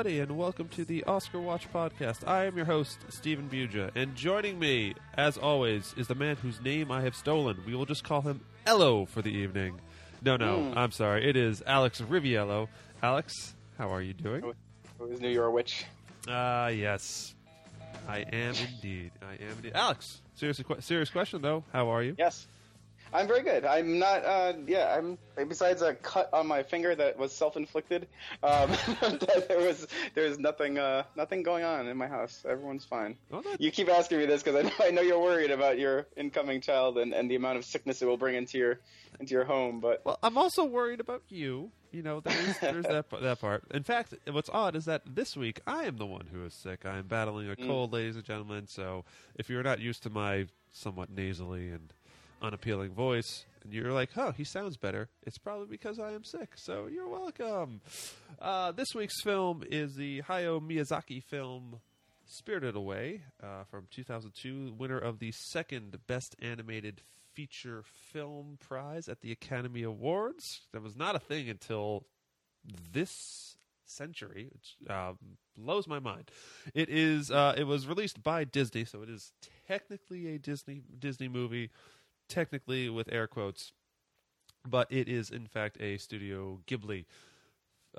everybody, and welcome to the Oscar Watch podcast. I am your host, Stephen Buja, and joining me, as always, is the man whose name I have stolen. We will just call him Ello for the evening. No, no, I'm sorry. It is Alex Riviello. Alex, how are you doing? Who is New York Witch? Ah, yes, I am indeed. I am indeed. Alex, serious, serious question though. How are you? Yes. I'm very good. I'm not. Uh, yeah, I'm. Besides a cut on my finger that was self-inflicted, um, there was there was nothing uh, nothing going on in my house. Everyone's fine. Well, You keep asking me this because I know, I know you're worried about your incoming child and, and the amount of sickness it will bring into your into your home. But Well, I'm also worried about you. You know, there's, there's that that part. In fact, what's odd is that this week I am the one who is sick. I am battling a cold, ladies and gentlemen. So if you're not used to my somewhat nasally and unappealing voice, and you're like, "Oh, he sounds better," it's probably because I am sick. So you're welcome. Uh, this week's film is the Hayao Miyazaki film Spirited Away uh, from 2002, winner of the second Best Animated Feature Film Prize at the Academy Awards. That was not a thing until this century, which um, blows my mind. It is. Uh, it was released by Disney, so it is technically a Disney Disney movie, technically with air quotes, but it is in fact a Studio Ghibli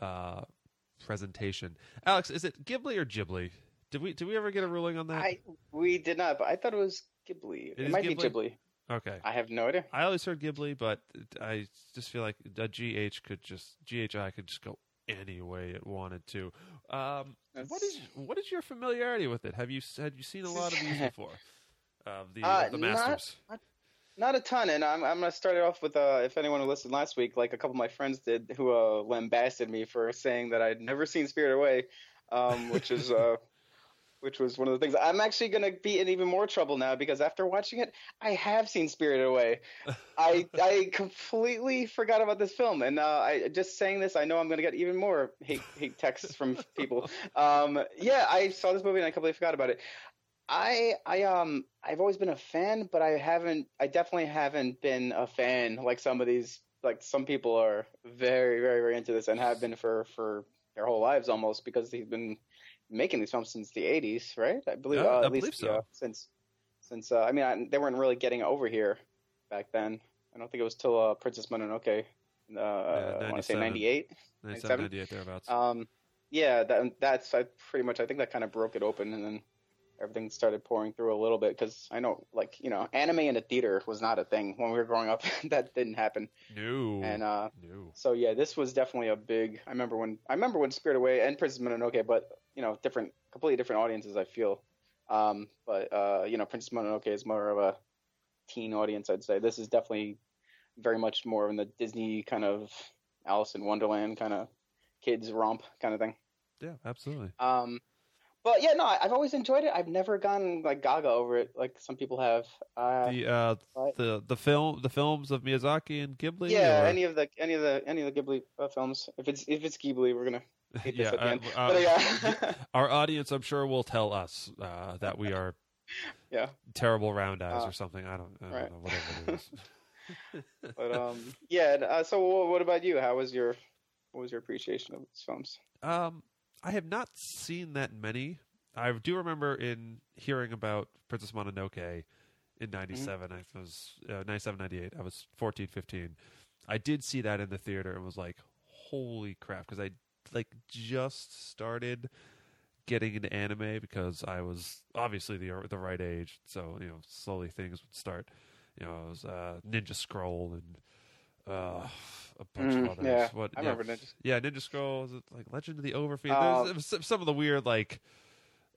uh, presentation. Alex, is it Ghibli or Ghibli? Did we did we ever get a ruling on that? I we did not. But I thought it was Ghibli. It might be Ghibli? Ghibli. okay. I have no idea. I always heard Ghibli, but I just feel like a GH could just GHI could just go any way it wanted to. Um, what is what is your familiarity with it? Have you had you seen a lot of these before? Of the, Uh, the not- masters. Not a ton, and I'm I'm gonna start it off with uh, if anyone who listened last week, like a couple of my friends did, who uh, lambasted me for saying that I'd never seen Spirit Away, um, which is uh, which was one of the things. I'm actually gonna be in even more trouble now because after watching it, I have seen Spirited Away. I I completely forgot about this film, and uh, I just saying this, I know I'm gonna get even more hate hate texts from people. Um, yeah, I saw this movie and I completely forgot about it. I I um I've always been a fan, but I haven't. I definitely haven't been a fan like some of these. Like some people are very very very into this and have been for for their whole lives almost because they've been making these films since the '80s, right? I believe. Yeah, uh, I at least believe so. uh, since since uh, I mean I, they weren't really getting over here back then. I don't think it was till uh, Princess Mononoke. Uh, I want to say 97. '98. 97, 98 thereabouts. Um, yeah, that, that's I pretty much. I think that kind of broke it open, and then everything started pouring through a little bit. Because I know, like you know, anime in a theater was not a thing when we were growing up. that didn't happen. no. And uh, no. so yeah, this was definitely a big. I remember when I remember when Spirit Away and Princess Mononoke, but you know, different, completely different audiences. I feel. Um, but uh, you know, Princess Mononoke is more of a teen audience, I'd say. This is definitely very much more in the Disney kind of Alice in Wonderland kind of kids romp kind of thing. Yeah, absolutely. Um, but yeah, no, I've always enjoyed it. I've never gone like gaga over it, like some people have. Uh, The uh, the the film the films of Miyazaki and Ghibli. yeah, or- any of the any of the any of the Ghibli uh, films. If it's if it's Ghibli, we're gonna hate this Yeah, at the uh, end. uh, but yeah, Our audience, I'm sure, will tell us uh, that we are yeah. terrible round eyes or something. I don't, I don't right. know, whatever it is. But um, yeah. Uh, so what about you? How was your what was your appreciation of these films? Um, I have not seen that many. I do remember in hearing about Princess Mononoke in 97. Mm-hmm. I was uh, 97, 98. I was 14, 15. I did see that in the theater and was like, holy crap. Because I like just started getting into anime because I was obviously the the right age. So, you know, slowly things would start. You know, it was uh, Ninja Scroll and uh, a bunch Mm, of others. yeah, what, I yeah, remember Ninja- yeah, Ninja Scroll like Legend of the Overfiend. Uh, There's some- some of the weird like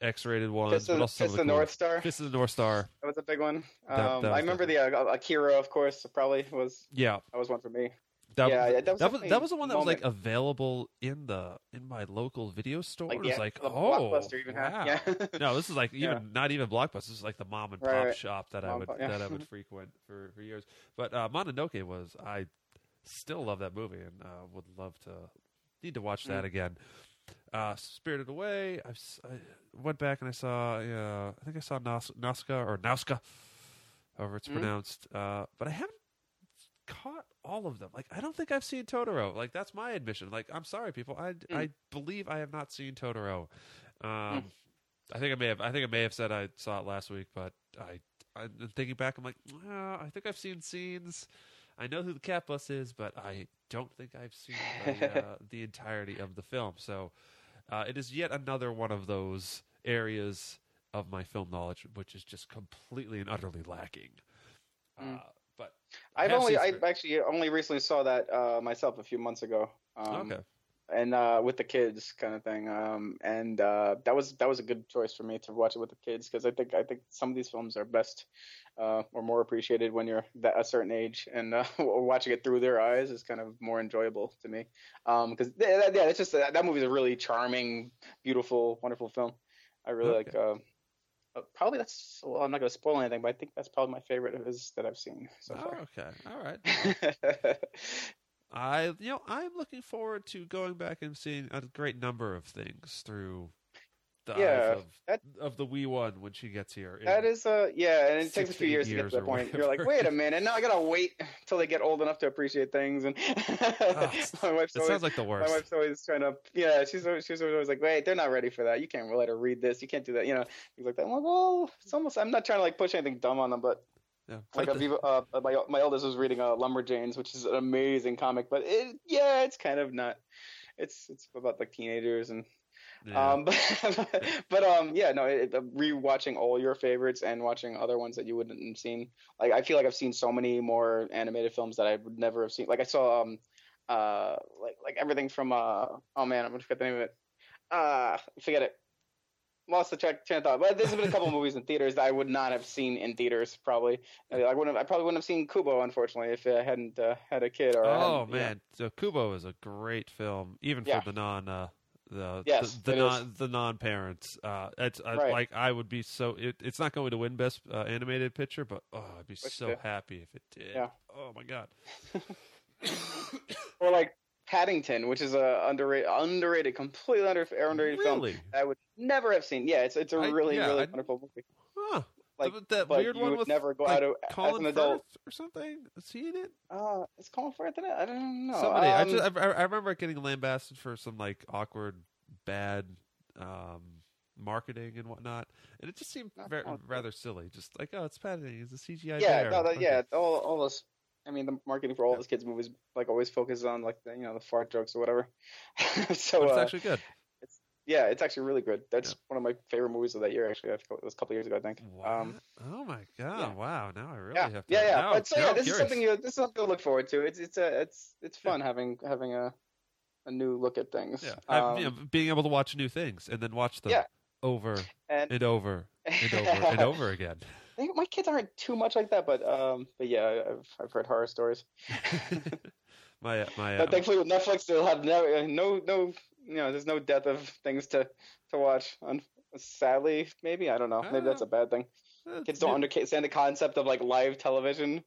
X-rated ones, Fist but also Fist of of the cool- North Star. Fist of the North Star. That was a big one. Um, that I remember the uh, Akira, of course. Probably was Yeah, that was one for me. That, Yeah, was, yeah, that was that was that was the one that was like available in the in my local video store. Like, it was like oh, Blockbuster even had- yeah. no, this is like even Yeah. not even Blockbuster. This is like the mom and pop Right, right. shop that I would pop, yeah. that I would frequent for for years. But uh, Mononoke was I still love that movie and uh, would love to need to watch Mm. that again. Uh, Spirited Away. I've, I went back and I saw. Uh, I think I saw Nas- Nazca or Nauska, however it's Mhm. pronounced. Uh, but I haven't caught all of them. Like I don't think I've seen Totoro. Like that's my admission. Like I'm sorry, people. I Mm. I believe I have not seen Totoro. Um, I think I may have. I think I may have said I saw it last week, but I. I'm thinking back. I'm like, well, I think I've seen scenes. I know who the cat bus is, but I don't think I've seen the, uh, the entirety of the film. So uh, it is yet another one of those areas of my film knowledge which is just completely and utterly lacking. Mm. Uh, I've only I actually only recently saw that uh, myself a few months ago. Um, okay. and uh, with the kids kind of thing. Um, and uh, that was that was a good choice for me to watch it with the kids because I think I think some of these films are best uh, or more appreciated when you're that a certain age, and uh, watching it through their eyes is kind of more enjoyable to me. Because yeah, yeah, it's just that, that movie is a really charming, beautiful, wonderful film. I really Okay. like. Uh, probably that's. Well, I'm not going to spoil anything, but I think that's probably my favorite of his that I've seen so Oh, okay. All right. I you know I'm looking forward to going back and seeing a great number of things through the Yeah, of that- of the wee one when she gets here. That is a yeah, and it takes a few eight years to get to that point. You're like, wait a minute, now I gotta wait until they get old enough to appreciate things. And my wife's It always sounds like the worst. my wife's always trying to yeah, she's always, she's always like, wait, they're not ready for that. You can't let her read this. You can't do that. You know, things like that. I'm like, well, it's almost. I'm not trying to like push anything dumb on them, but Yeah. like Like Aviva, uh, my my eldest was reading uh, Lumberjanes, which is an amazing comic, but it yeah, it's kind of not. It's it's about like teenagers and yeah. um, but, but um, yeah, no, it, rewatching all your favorites and watching other ones that you wouldn't have seen. Like, I feel like I've seen so many more animated films that I would never have seen. Like, I saw um, uh, like like everything from uh, oh man, I'm gonna forget the name of it. Uh, forget it. Lost the track, train of thought. But there's been a couple movies in theaters that I would not have seen in theaters. Probably, I wouldn't. Have, I probably wouldn't have seen Kubo, unfortunately, if I hadn't uh, had a kid. Or oh man, so Kubo is a great film, even Yeah. for the non uh, the Yes, the, the is. non the non parents. Uh, it's uh, Right. like I would be so. It, it's not going to win best uh, animated picture, but oh, I'd be Wish so did. happy if it did. Yeah. Oh my god. or like Paddington, which is a underrated, underrated, completely under, underrated film. I would never have seen. Yeah, it's it's a I- really yeah, really I- wonderful movie. Huh. Like, Th- that but weird one with never go like, out of, as Colin an adult. Firth or something. Is he in it? Uh, is Colin Firth in it? I don't know. Somebody. I Um, just I, I remember getting lambasted for some like awkward, bad um, marketing and whatnot, and it just seemed Not ver- Colin rather silly. Just like, oh, it's padding. It's a CGI yeah, bear. no, that, Okay. yeah, all all those. I mean, the marketing for all Yeah. those kids movies like always focuses on like the, you know the fart jokes or whatever. But so it's uh, actually good. Yeah, it's actually really good. That's Yeah. one of my favorite movies of that year. Actually, it was a couple years ago, I think. Wow. Um, oh my god! yeah. Wow. Now I really yeah, have to. yeah, yeah. But so yeah, this is something you this is something to look forward to. It's it's a it's it's fun having having a a new look at things. Yeah. Um, you know, being able to watch new things and then watch them Yeah. over and and over and over and over again. My kids aren't too much like that, but um, but yeah, I've I've heard horror stories. my uh, my But uh, thankfully, with Netflix, they'll have no no no you know, there's no death of things to to watch. Sadly, maybe I don't know. Maybe that's a bad thing. uh, Kids don't understand the concept of like live television.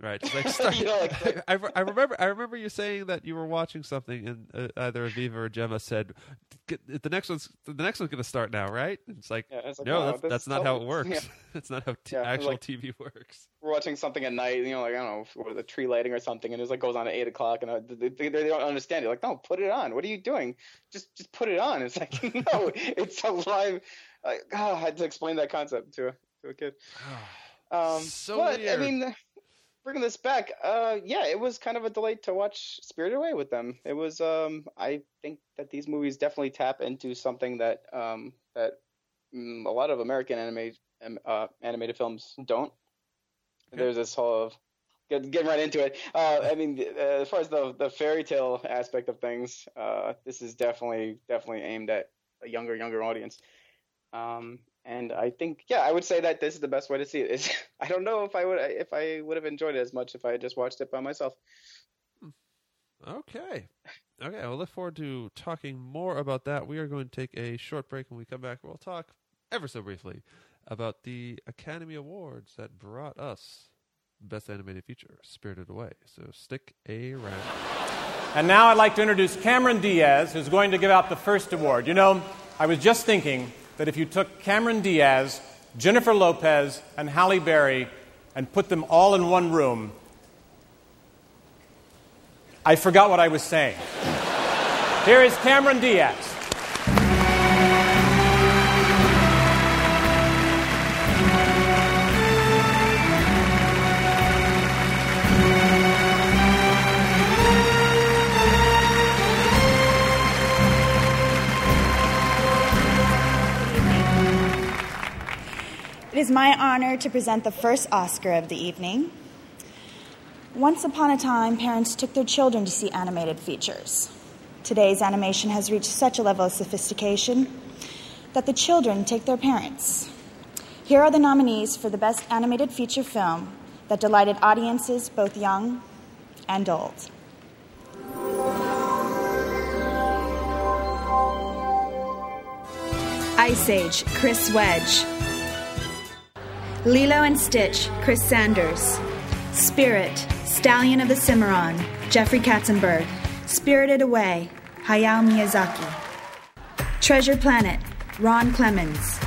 Right. Just like start, You know, like- I, I remember I remember you saying that you were watching something and uh, either Aviva or Gemma said "Get- the next one's the next one's going to start now, right? And it's like Yeah, it's like, no, no, that's, that's not how it works. Yeah. that's not how t- Yeah, actual like- TV works. We're watching something at night, you know, like I don't know, the tree lighting or something, and it's like goes on at eight o'clock, and uh, they, they, they don't understand it. Like, no, put it on. What are you doing? Just just put it on. It's like no, it's a live. Like, oh, I had to explain that concept to a, to a kid. Um, So but weird. I mean, bringing this back, uh, yeah, it was kind of a delight to watch Spirited Away with them. It was, um, I think that these movies definitely tap into something that um, that mm, a lot of American anime uh, animated films don't. Okay. There's this whole of get, getting right into it. Uh, I mean, uh, as far as the the fairy tale aspect of things, uh, this is definitely definitely aimed at a younger younger audience. Um, and I think, yeah, I would say that this is the best way to see it. Is I don't know if I would if I would have enjoyed it as much if I had just watched it by myself. Okay. Okay, I will look forward to talking more about that. We are going to take a short break. When we come back, we'll talk ever so briefly about the Academy Awards that brought us Best Animated Feature, Spirited Away. So stick around. And now I'd like to introduce Cameron Diaz, who's going to give out the first award. You know, I was just thinking that if you took Cameron Diaz, Jennifer Lopez, and Halle Berry and put them all in one room, I forgot what I was saying. Here is Cameron Diaz. It is my honor to present the first Oscar of the evening. Once upon a time, parents took their children to see animated features. Today's animation has reached such a level of sophistication that the children take their parents. Here are the nominees for the Best Animated Feature Film that delighted audiences both young and old. Ice Age, Chris Wedge. Lilo and Stitch, Chris Sanders. Spirit, Stallion of the Cimarron, Jeffrey Katzenberg. Spirited Away, Hayao Miyazaki. Treasure Planet, Ron Clements.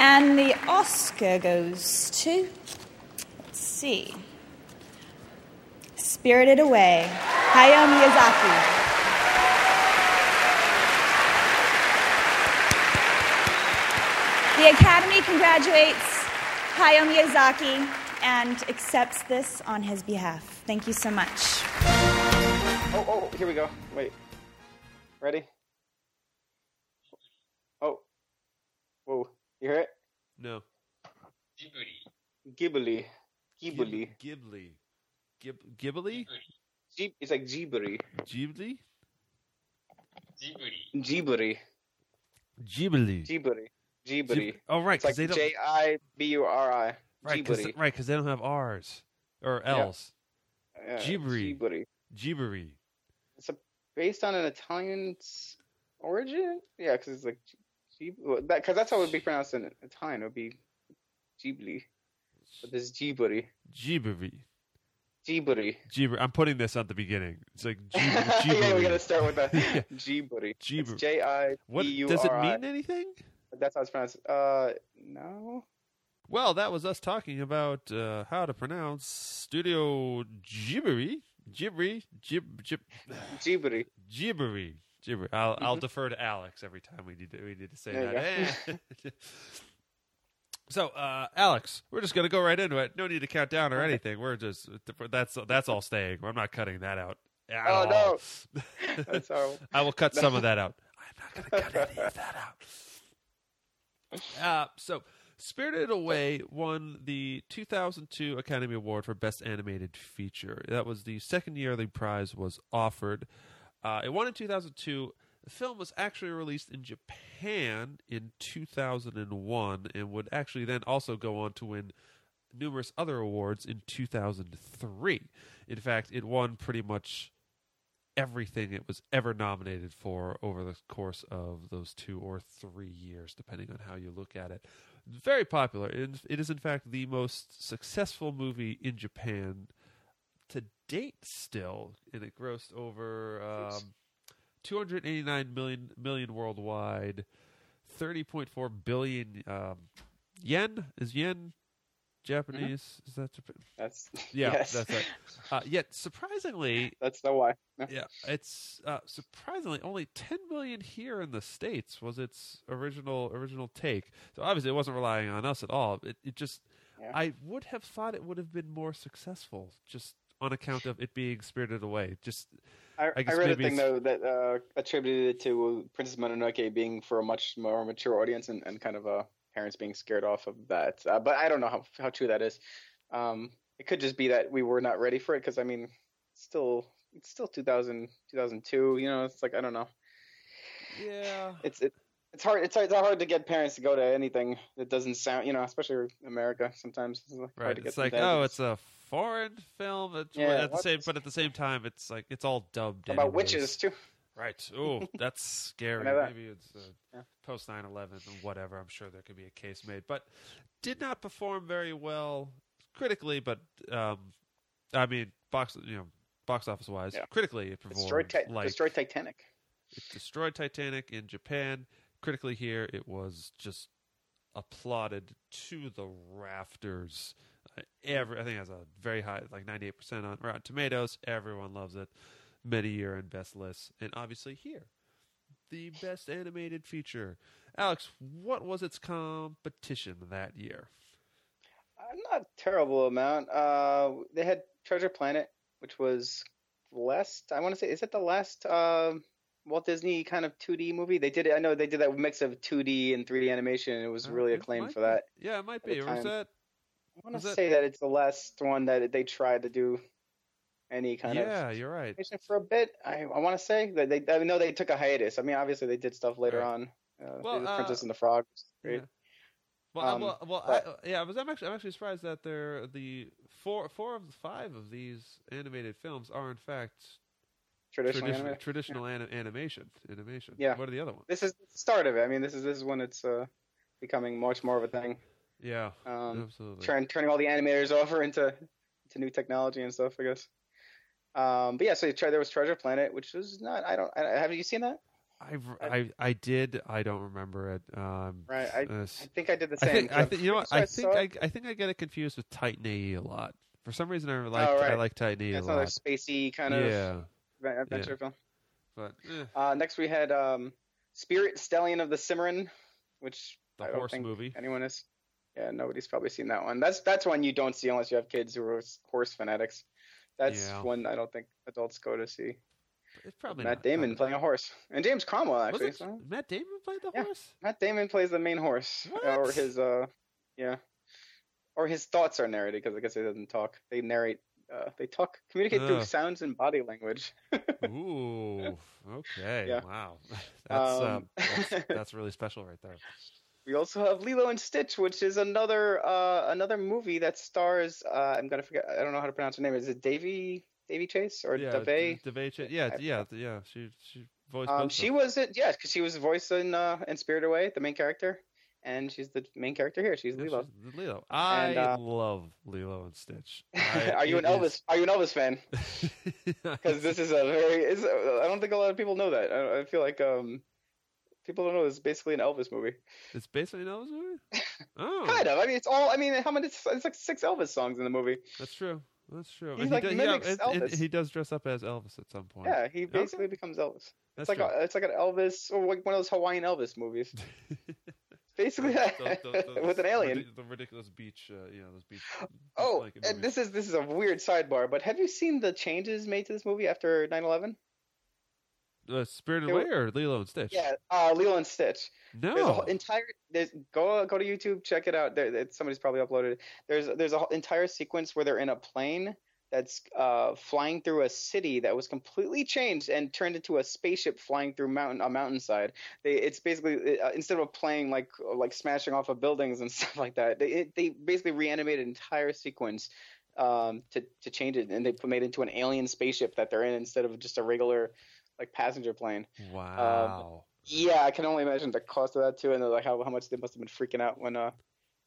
And the Oscar goes to, let's see, Spirited Away, Hayao Miyazaki. The Academy congratulates Hayao Miyazaki and accepts this on his behalf. Thank you so much. Oh, oh, here we go. Wait. Ready? Oh. Whoa. You hear it? No. Ghibli. Ghibli. Ghibli. Gib- Ghibli? Ghib- it's like Ghibli. Ghibli? Ghibli. Ghibli. Ghibli. Ghibli. Oh, right, It's like 'cause they don't. J I B U R I. right, because they don't have R's or L's. Yeah. Ghibli. Ghibli. It's a, based on an Italian origin. Yeah, because it's like well, that because that's how it would be pronounced in Italian. It would be Ghibli. But this is Ghibli. Ghibli. Ghibli. Ghibli. I'm putting this at the beginning. It's like Ghibli. yeah, we gotta start with that. Yeah. Ghibli. Ghibli. It's J I B What does it mean? Anything? That's how it's pronounced. Uh, no. Well, that was us talking about uh, how to pronounce Studio Ghibli. Ghibli. Gib, gib, Ghibli. Ghibli. Ghibli. I'll, I'll defer to Alex every time we need to, we need to say Mm-hmm. There that. so, uh, Alex, we're just gonna go right into it. No need to count down or anything. We're just that's that's all staying. I'm not cutting that out. Oh, all. no. That's horrible. I will cut some of that out. I'm not going to cut any of that out. Uh, so, Spirited Away won the 2002 Academy Award for Best Animated Feature. That was the second year the prize was offered. Uh, it won in 2002. The film was actually released in Japan in 2001 and would actually then also go on to win numerous other awards in 2003. In fact, it won pretty much everything it was ever nominated for over the course of those two or three years, depending on how you look at it. Very popular. It it is, in fact, the most successful movie in Japan to date, still, and it grossed over um, 289 million million worldwide, 30.4 billion um, yen. Is yen Japanese? Is that Japan? That's Yeah, yes. that's right. Uh, yet surprisingly, That's the why. yeah, it's uh, surprisingly only 10 million here in the states was its original original take. So obviously, it wasn't relying on us at all. It, it just, Yeah. I would have thought it would have been more successful, just on account of it being spirited away. Just I, I I, guess read a thing though that uh, attributed it to Princess Mononoke being for a much more mature audience and, and kind of uh, parents being scared off of that. Uh, but I don't know how how true that is. Um, it could just be that we were not ready for it because I mean, still it's still 2000 2002. You know, it's like I don't know. yeah, It's it. It's hard. It's, it's hard to get parents to go to anything that doesn't sound, you know, especially America. Sometimes it's like hard right. to It's them like oh, it's a foreign film. It's, Yeah, at the same, but at the same time, it's like it's all dubbed. about anyways. witches too. Right. Oh, that's scary. Maybe it's uh, Yeah. post 9 11 and whatever. I'm sure there could be a case made. But did not perform very well critically, but um, I mean, box you know, box office wise, Yeah. critically it performed Destroyed, ti- like destroyed Titanic. it destroyed Titanic in Japan. Critically here, it was just applauded to the rafters. Uh, every I think it has a very high, like ninety eight percent on Rotten Tomatoes. Everyone loves it. Many year and best lists, and obviously here, the best animated feature. Alex, what was its competition that year? Uh, not a terrible amount. Uh, they had Treasure Planet, which was last. I want to say, is it the last uh, Walt Disney kind of 2D movie? They did it. I know they did that mix of 2D and 3D animation. And it was Uh, really it acclaimed for be. that. Yeah, it might be. Or was that? I want to say that it's the last one that they tried to do any kind of Yeah, you're right. for a bit. I I want to say that they. I know they took a hiatus. I mean, obviously they did stuff later Right. on. Uh, Well, the uh, Princess and the Frog. great. Yeah. Well, uh, Um, well, well but- I, yeah, I was. I'm actually, I'm actually surprised that there the four, four of the five of these animated films are in fact Traditional tradition, anime. traditional ani- animation. Animation. Yeah. What are the other ones? This is the start of it. I mean, this is this is when it's uh, becoming much more of a thing. Yeah, Um, absolutely. turn, turning all the animators over into into new technology and stuff. I guess. Um, but yeah, so there was Treasure Planet, which was not. I don't. I, have you seen that? I've, I, I did. I don't remember it. Um, Right. I, uh, I think I did the same. think. 'cause I think. You know what? I think. I. I think I get it confused with Titan AE a lot. For some reason, I like. Oh, I like Titan AE Yeah, a lot. it's another spacey kind of Yeah, adve- adventure Yeah. film. but eh, Uh, next we had um, Spirit Stallion of the Cimarron, which the I don't horse think movie. anyone is. Yeah, nobody's probably seen that one. That's that's one you don't see unless you have kids who are horse fanatics. That's Yeah. one I don't think adults go to see. It's probably Matt Damon probably playing a horse, and James Cromwell actually. it so- Matt Damon played the Yeah. horse? Matt Damon plays the main horse, or his uh, yeah, or his thoughts are narrated because I guess he doesn't talk. They narrate. Uh, they talk, communicate through sounds and body language. Ooh, okay, Yeah. wow, that's, um, Um, that's that's really special right there. We also have Lilo and Stitch, which is another uh, another movie that stars. Uh, I'm gonna forget. I don't know how to pronounce her name. Is it Davy Davy Chase or yeah, Davey? D- Davey Ch- yeah, yeah, yeah. She she voiced Um, she of was it. Yeah, because she was voiced in uh, in Spirit Away, the main character, and she's the main character here. She's them. Yeah, Lilo. she's Lilo. I And, uh, love Lilo and Stitch. I- are you an Elvis? is- Are you an Elvis fan? Because this is a very. I don't think a lot of people know that. I, I feel like um, people don't know this is basically an Elvis movie. it's basically an Elvis movie. Oh, Kind of. I mean, it's all. I mean, how many? It's, like six Elvis songs in the movie. that's true. That's true. He, And like, does- mimics and Elvis. he does dress up as Elvis at some point. Yeah, he basically becomes Elvis. that's It's like true. a, it's like an Elvis or like one of those Hawaiian Elvis movies. Basically, Those- those- those with an alien. the ridiculous beach, uh, you know, those beach. Oh, like, and this is this is a weird sidebar, but have you seen the changes made to this movie after 9/11? Uh, Spirited Away or Lilo and Stitch? Yeah, uh, Lilo and Stitch. There's a No. whole entire there's go go to YouTube, check it out. There, it- somebody's probably uploaded it. There's there's a whole entire sequence where they're in a plane that's uh, flying through a city that was completely changed and turned into a spaceship flying through mountain a mountainside. They it's basically uh, instead of a plane like like smashing off of buildings and stuff like that. They it, they basically reanimated an entire sequence um, to to change it, and they put- made it into an alien spaceship that they're in instead of just a regular like passenger plane. wow. Yeah, I can only imagine the cost of that too, and like how how much they must have been freaking out when uh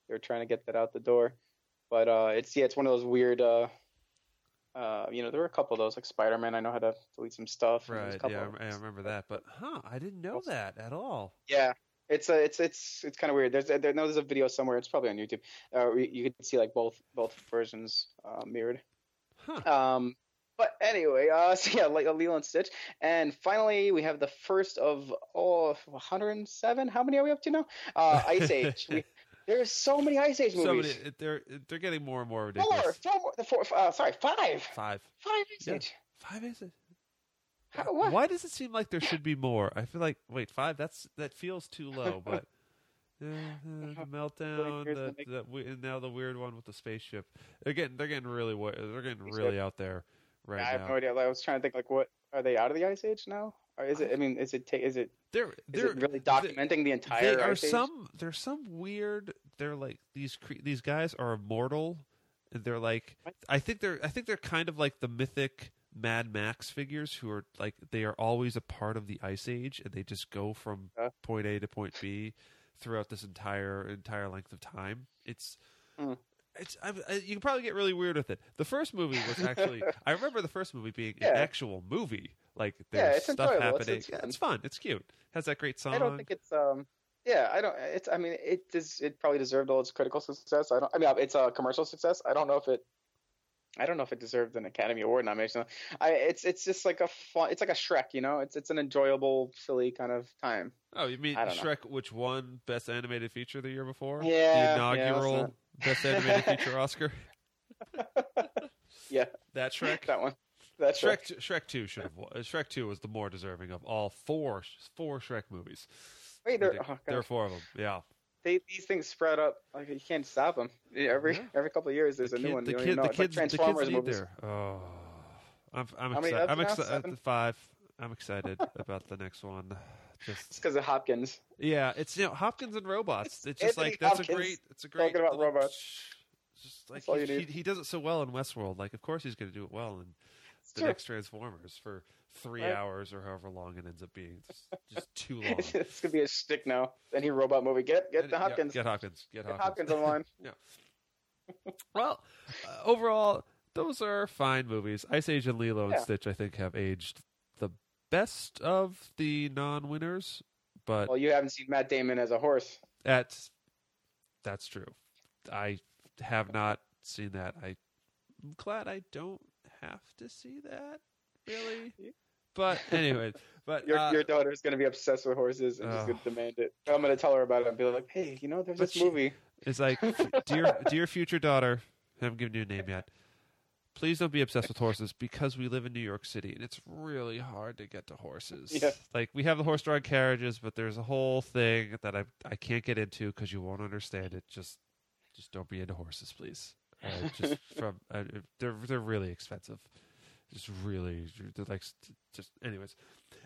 they were trying to get that out the door. But uh, it's yeah, it's one of those weird. Uh, uh, you know, there were a couple of those like Spider Man. I know how to delete some stuff. right. Yeah, I, I remember that. But huh, I didn't know that at all. Yeah, it's a, it's it's it's kind of weird. There's there, no, there's a video somewhere. It's probably on YouTube. Uh, you you could see like both both versions uh, mirrored. Huh. Um, but anyway, uh, so yeah, like Lilo and Stitch, and finally we have the first of oh 107. How many are we up to now? Uh, Ice Age. we, there's so many Ice Age So many, movies. they're they're getting more and more ridiculous. four, more, the four, uh, sorry, five, Five. five Ice Yeah. Age. Five Ice it? How, what? Why does it seem like there should be more? I feel like wait, five. That's that feels too low. But yeah, uh, meltdown, the, the and now the weird one with the spaceship. They're they're getting really they're getting really out there right I have now. no idea. Like, I was trying to think, like, what are they out of the Ice Age now? Or is it? I mean, is it? Ta- is it? They're they're it really documenting the entire There are Ice Age? some. There's some weird. They're like these. cre- These guys are immortal, and they're like. What? I think they're. I think they're kind of like the mythic Mad Max figures, who are like they are always a part of the Ice Age, and they just go from point A to point B throughout this entire entire length of time. It's. Hmm. It's I, I, you can probably get really weird with it. The first movie was actually I remember the first movie being Yeah. an actual movie. Like Yeah, there's it's stuff enjoyable. Happening. it's fun. It's fun. It's cute. Has that great song. I don't think it's um Yeah, I don't. It's. I mean, it does. It probably deserved all its critical success. I don't. I mean, it's a commercial success. I don't know if it. I don't know if it deserved an Academy Award nomination. I. It's. It's just like a fun. It's like a Shrek. You know. It's. It's an enjoyable, silly kind of time. Oh, you mean don't know. Shrek, which won Best Animated Feature the year before? Yeah, the inaugural that's Best Animated Feature Oscar. Yeah, That Shrek. that one. That Shrek. t- Shrek Two should have. won. Shrek Two was the more deserving of all four four Shrek movies. Wait, there. Oh, there are four of them. Yeah. They, these things spread up. Like you can't stop them. Every Yeah. every couple of years, there's the a new one. The, kid, the like kids. The kids Transformers movies. their. Oh, I'm. I'm excited. I'm there excited. Five. I'm excited about the next one. It's Just because of Hopkins. yeah, it's you know Hopkins and robots. It's, It's just Anthony like that's a great. It's a great. talking about little- robots. Just like That's all he, you he, need. he does it so well in Westworld. Like, of course he's going to do it well in It's the true. next Transformers for three Right. hours or however long it ends up being. It's just too long. it's, it's gonna be a stick now. Any robot movie, get get And- the yeah, Hopkins. get Hopkins. Get Get Hopkins. Hopkins online. Well, uh, overall, those are fine movies. Ice Age and Lilo and Yeah. Stitch, I think, have aged best of the non-winners, but Well, you haven't seen Matt Damon as a horse. that's that's true. I have not seen that. I'm glad I don't have to see that, really. But anyway, but Your uh, your daughter's gonna be obsessed with horses and she's Oh. gonna demand it. I'm gonna tell her about it and be like, hey, you know, there's this she- movie. It's like, dear, dear future daughter, I haven't given you a name yet. Please don't be obsessed with horses because we live in New York City and it's really hard to get to horses. Yeah. Like we have the horse-drawn carriages, but there's a whole thing that I I can't get into because you won't understand it. Just just don't be into horses, please. Uh, just from uh, they're they're really expensive. Just really, they're like just anyways.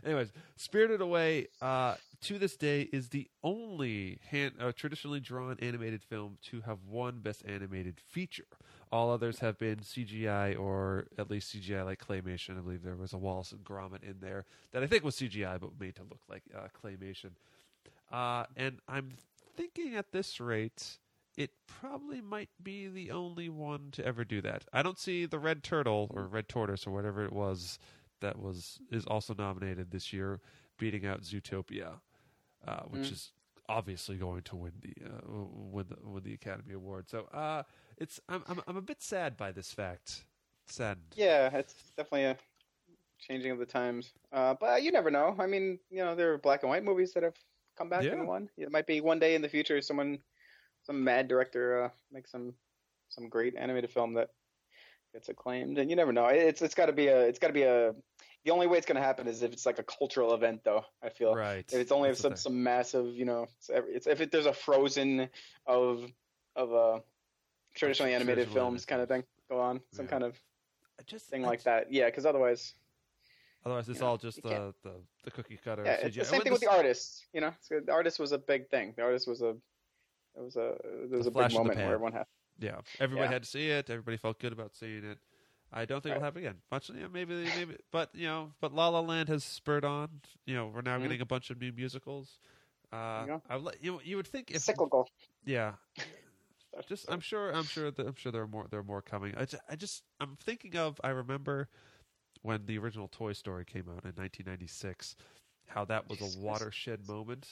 Anyways, Spirited Away uh, to this day is the only hand, uh, traditionally drawn animated film to have won Best Animated Feature. All others have been CGI or at least CGI like claymation. I believe there was a Wallace and Gromit in there that I think was CGI but made to look like uh, claymation. Uh, and I'm thinking at this rate, it probably might be the only one to ever do that. I don't see the Red Turtle or Red Tortoise or whatever it was that was is also nominated this year, beating out Zootopia, uh, which Mm. is obviously going to win the uh, win the win the Academy Award. So uh, it's I'm, I'm I'm a bit sad by this fact. Sad. Yeah, it's definitely a changing of the times. Uh, but you never know. I mean, you know, there are black and white movies that have come back Yeah. and won. It might be one day in the future someone, some mad director, uh, makes some some great animated film that gets acclaimed. And you never know. It's it's got to be a it's got to be a. The only way it's going to happen is if it's like a cultural event, though. I feel Right. if it's only if That's some some massive, you know, it's, every, it's if it, there's a Frozen of of uh, traditionally animated films kind of thing go on, some Yeah. kind of just thing I like just- that. Yeah, because otherwise, Otherwise, it's you know, all just the, the the cookie cutter. yeah, it's CGI. the same When thing with the artists. You know, So the artist was a big thing. The artist was a it was a there was A a flash big moment where everyone had. Yeah, everybody Yeah. had to see it. Everybody felt good about seeing it. I don't think it'll Right. happen again. Much, you know, maybe, maybe, but you know, but La La Land has spurred on. You know, we're now Mhm. getting a bunch of new musicals. Uh, you go. I would you you would think if Cyclical. yeah, just I'm sure I'm sure that I'm sure there are more there are more coming. I just, I just I'm thinking of I remember when the original Toy Story came out in 1996, how that was a watershed moment.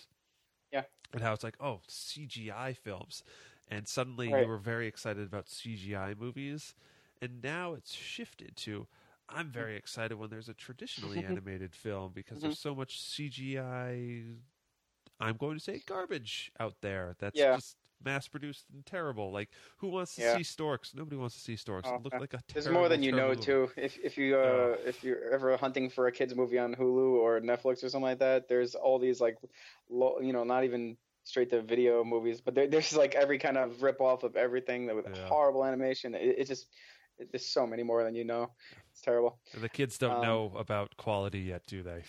Yeah. and how it's like oh CGI films, and suddenly Right. you were very excited about CGI movies, and now it's shifted to. I'm hmm. very excited when there's a traditionally animated film because there's mm-hmm. so much CGI. I'm going to say garbage out there that's Yeah. just mass produced and terrible. Like, who wants to Yeah. see storks? Nobody wants to see storks. Oh, it looked like a There's more than you know terrible too. If if you uh, Oh. if you're ever hunting for a kids movie on Hulu or Netflix or something like that, there's all these like, lo, you know, not even straight to video movies, but there, there's like every kind of rip off of everything that with Yeah. horrible animation. It, it just it, there's so many more than you know. It's terrible. And the kids don't Um, know about quality yet, do they?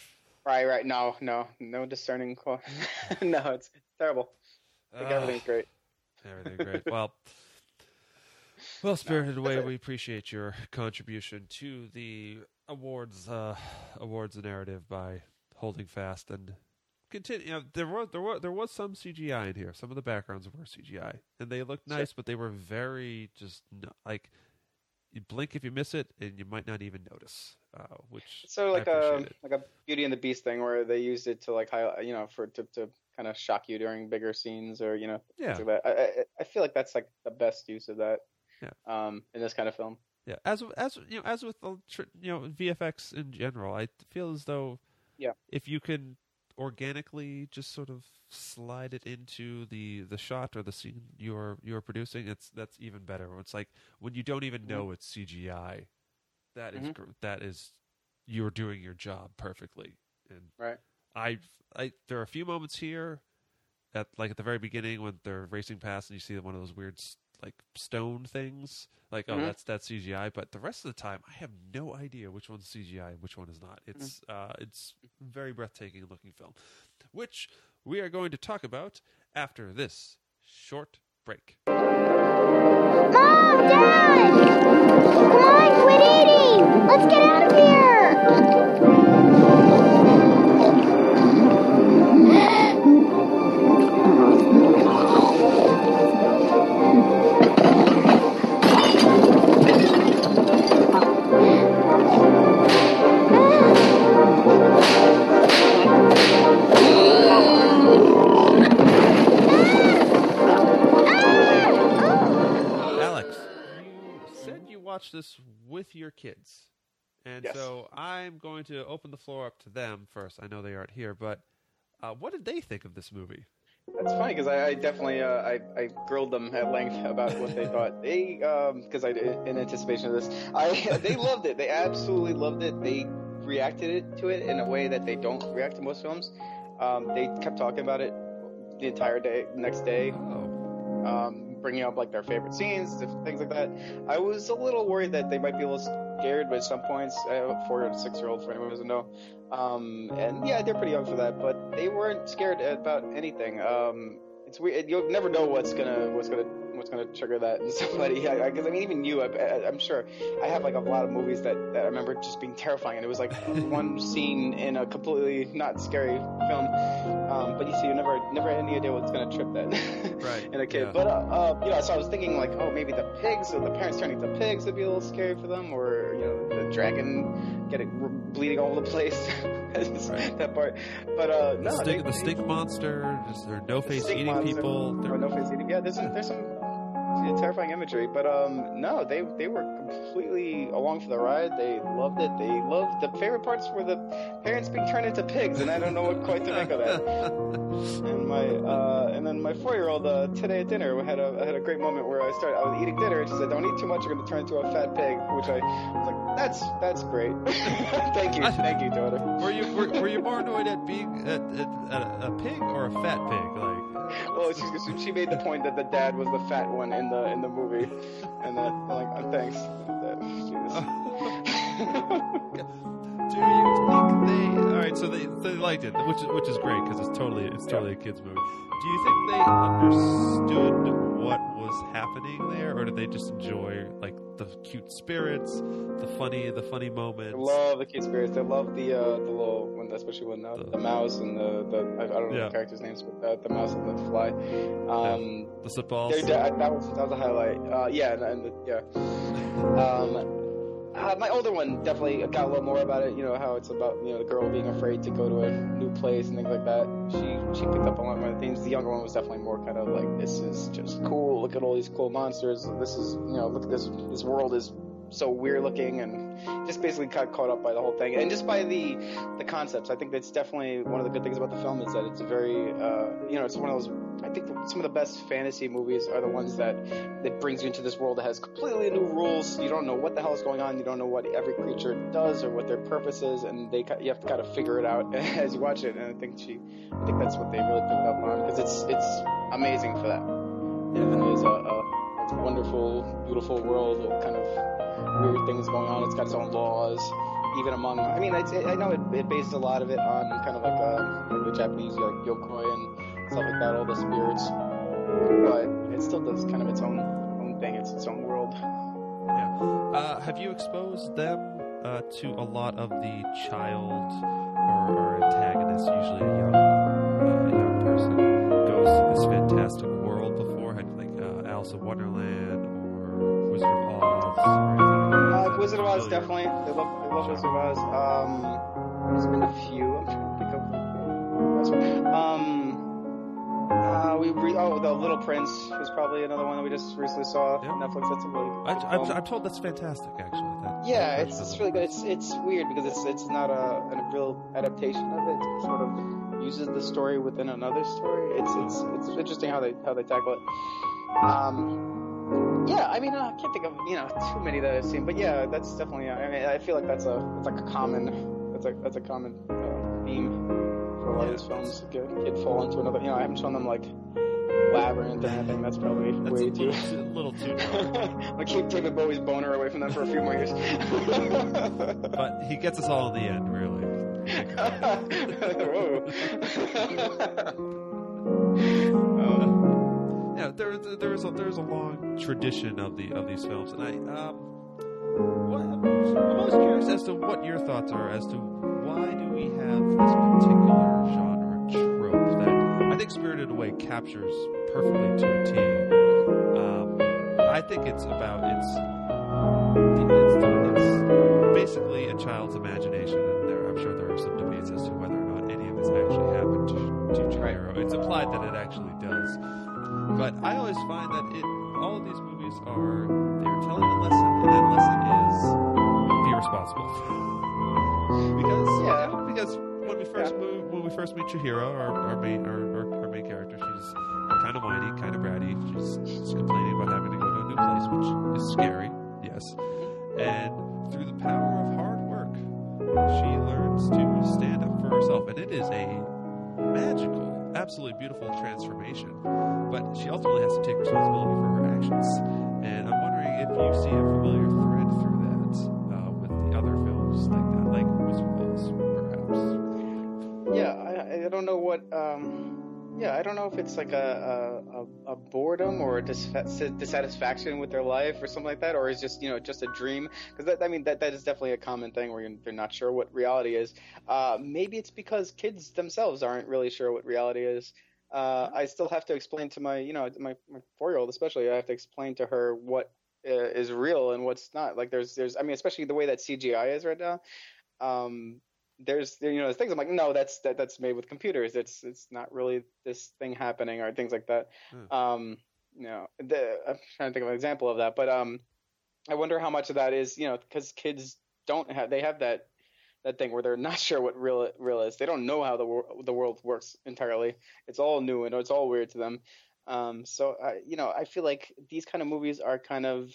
Right, right. No, no, no discerning. Qual- no, it's, it's terrible. I think Ah, everything's great. Everything great. well, well, Spirited Away, we appreciate your contribution to the awards uh, awards narrative by holding fast and continue. You know, there was there was there was some CGI in here. Some of the backgrounds were CGI, and they looked Sure. nice, but they were very just like you blink if you miss it, and you might not even notice. Uh, which of like a like a Beauty and the Beast thing where they used it to like highlight, you know, for to, to kind of shock you during bigger scenes or you know yeah, like that. I, I I feel like that's like the best use of that. Yeah. Um, in this kind of film. yeah. As as you know, as with the tr- you know VFX in general, I feel as though Yeah. if you can organically just sort of slide it into the the shot or the scene you're you're producing, it's that's even better. It's like when you don't even know it's CGI, that is Mhm. gr that is you're doing your job perfectly. And Right. I I there are a few moments here at like at the very beginning when they're racing past and you see one of those weird like stone things like oh Mhm. that's that's CGI but the rest of the time I have no idea which one's CGI and which one is not it's uh it's very breathtaking looking film which we are going to talk about after this short break Mom, Dad! Let's get out of here! Alex you said you watched this with your kids and Yes. so I'm going to open the floor up to them first I know they aren't here but uh, what did they think of this movie That's funny because I, I definitely uh, I, I grilled them at length about what they thought. They because I in anticipation of this, I they loved it. They absolutely loved it. They reacted it, to it in a way that they don't react to most films. Um, they kept talking about it the entire day, next day, oh um, bringing up like their favorite scenes, things like that. I was a little worried that they might be a little scared at some points. I have a four or six year old for anyone who doesn't know. Um, and yeah, they're pretty young for that, but they weren't scared about anything. Um, it's weird. You'll never know what's gonna what's gonna what's gonna trigger that in somebody. Because I, I mean, even you, I, I'm sure. I have like a lot of movies that, that I remember just being terrifying, and it was like one scene in a completely not scary film. Um, but you see, you never never had any idea what's gonna trip that Right, in a kid. yeah. But uh, uh, you know, so I was thinking like, oh, maybe the pigs or the parents turning to pigs would be a little scary for them, or you know, the dragon getting bleeding all over the place. Right. That part. But uh, the no, stink, they, the stink monster is there no face eating monster, people Or They're- no face eating. Yeah, there's some, there's some yeah, terrifying imagery, but um, no, they they were completely along for the ride. They loved it. They loved the favorite parts were the parents being turned into pigs, and I don't know what quite to make of that. And my uh, and then my four year old uh, today at dinner we had a had a great moment where I started I was eating dinner and she said, "Don't eat too much, you're going to turn into a fat pig," which I was like, "That's that's great. thank you, thank you, daughter." Were you were, were you more annoyed at being at, at, at a, a pig or a fat pig? Like, Well, she, she- she made the point that the dad was the fat one in the in the movie, and that like uh, thanks. Do you think they? All right, so they they liked it, which is which is great because it's totally it's totally a kids movie. Do you think they understood what was happening there, or did they just enjoy like the cute spirits, the funny the funny They moments? love the cute spirits. They love the uh, the little one, especially when uh, the, The- mouse and the, the I, I don't know Yeah. the characters' names, but uh, the mouse and the fly. Um, the spitballs. they're- that, that was that was a highlight. Uh, yeah, and, and the, yeah. Um, uh, my older one definitely got a little more about it. You know how it's about you know the girl being afraid to go to a new place and things like that. She she picked up a lot more things. The younger one was definitely more kind of like this is just cool. Look at all these cool monsters. This is you know look at this this world is so weird looking and just basically got caught up by the whole thing and just by the the concepts. I think that's definitely one of the good things about the film is that it's a very uh, you know it's one of those. I think some of the best fantasy movies are the ones that that brings you into this world that has completely new rules. You don't know what the hell is going on. You don't know what every creature does or what their purpose is, and they you have to kind of figure it out as you watch it. And I think she, I think that's what they really picked up on because it's it's amazing for that. It is a, a, a wonderful, beautiful world with kind of weird things going on. It's got its own laws, even among. I mean, it's, I know it, it bases a lot of it on kind of like, uh, like the Japanese like yokai and stuff like that, all the spirits. But it still does kind of its own own thing. It's its own world. Yeah. Uh, have you exposed them uh, to a lot of the child or, or antagonist, usually a young, uh, young person, goes to this fantastic world before? Had like uh, Alice in Wonderland or Wizard of Oz? Or anything like Uh. Wizard of Oz, definitely. They love, they love Wizard of Oz. Um, there's been a few. I'm trying to think of. Um, uh, we re- oh, The Little Prince was probably another one that we just recently saw Yeah. on Netflix. That's a really good I, I'm. I'm told that's fantastic, actually. That, Yeah, that it's, it's really good. It's it's weird because it's it's not a, a real adaptation of it. It sort of uses the story within another story. It's it's it's interesting how they how they tackle it. Um, yeah, I mean I can't think of you know too many that I've seen, but yeah, that's definitely. I mean I feel like that's a it's like a common that's a that's a common uh, theme a lot of these films. Kid fall into another. You know, I haven't shown them like Labyrinth or anything. That's probably That's way a too. little, too- little too. I'll keep David Bowie's boner away from them for a few more years. But he gets us all in the end, really. Whoa. Yeah, there, there is a there's a long tradition of the of these films, and I um, what, I'm always curious as to what your thoughts are as to why do we have this particular genre trope that I think Spirited Away captures perfectly to a T. Um, I think it's about it's it's, it's basically a child's imagination, and there I'm sure there are some debates as to whether or not any of this actually happened to, to Chihiro. It's implied that it actually does. But I always find that it, all of these movies are they're telling a lesson, and that lesson is be responsible. because Yeah. because when we first move, when we first meet Chihiro, our, our main our, our, our main character, she's kind of whiny, kind of bratty. She's, she's complaining about having to go to a new place, which is scary. Yes, and through the power of hard work, she learns to stand up for herself, and it is a magical, absolutely beautiful transformation. But she ultimately has to take responsibility for her actions. And I'm wondering if you see a familiar thread through don't know what. Um, yeah, I don't know if it's like a a, a, boredom or a dissatisfaction with their life or something like that, or is just you know just a dream. Because I mean that that is definitely a common thing where you're, they're not sure what reality is. Uh, maybe it's because kids themselves aren't really sure what reality is. Uh, I still have to explain to my you know my, my four year old especially. I have to explain to her what uh, is real and what's not. Like there's there's I mean especially the way that CGI is right now. Um, there's you know there's things I'm like no that's that that's made with computers. It's it's not really this thing happening or things like that. Hmm. um you know the, I'm trying to think of an example of that but um I wonder how much of that is you know because kids don't have they have that that thing where they're not sure what real real is. They don't know how the wor- the world works entirely. It's all new and it's all weird to them. Um so I you know I feel like these kind of movies are kind of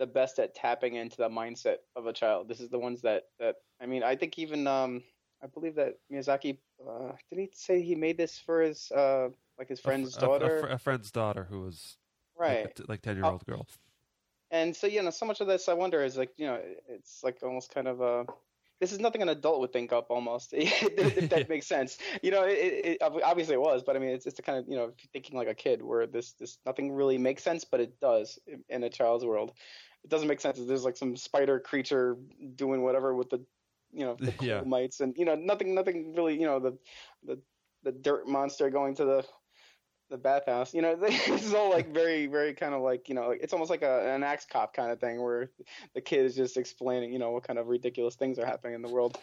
the best at tapping into the mindset of a child. This is the ones that that I mean, I think even um I believe that Miyazaki uh did he say he made this for his uh like his friend's a, a- a daughter? a, friend's daughter who was right. like, like ten year old girl. And so you know, so much of this I wonder is like, you know, it's like almost kind of a this is nothing an adult would think up almost if that makes sense you know it, it, obviously it was but i mean it's, it's the kind of you know thinking like a kid where this this nothing really makes sense but it does in a child's world it doesn't make sense there's like some spider creature doing whatever with the you know the Yeah. mites and you know nothing nothing really you know the the the dirt monster going to the the bathhouse you know this is all like very very kind of like you know it's almost like a, an axe cop kind of thing where the kid is just explaining you know what kind of ridiculous things are happening in the world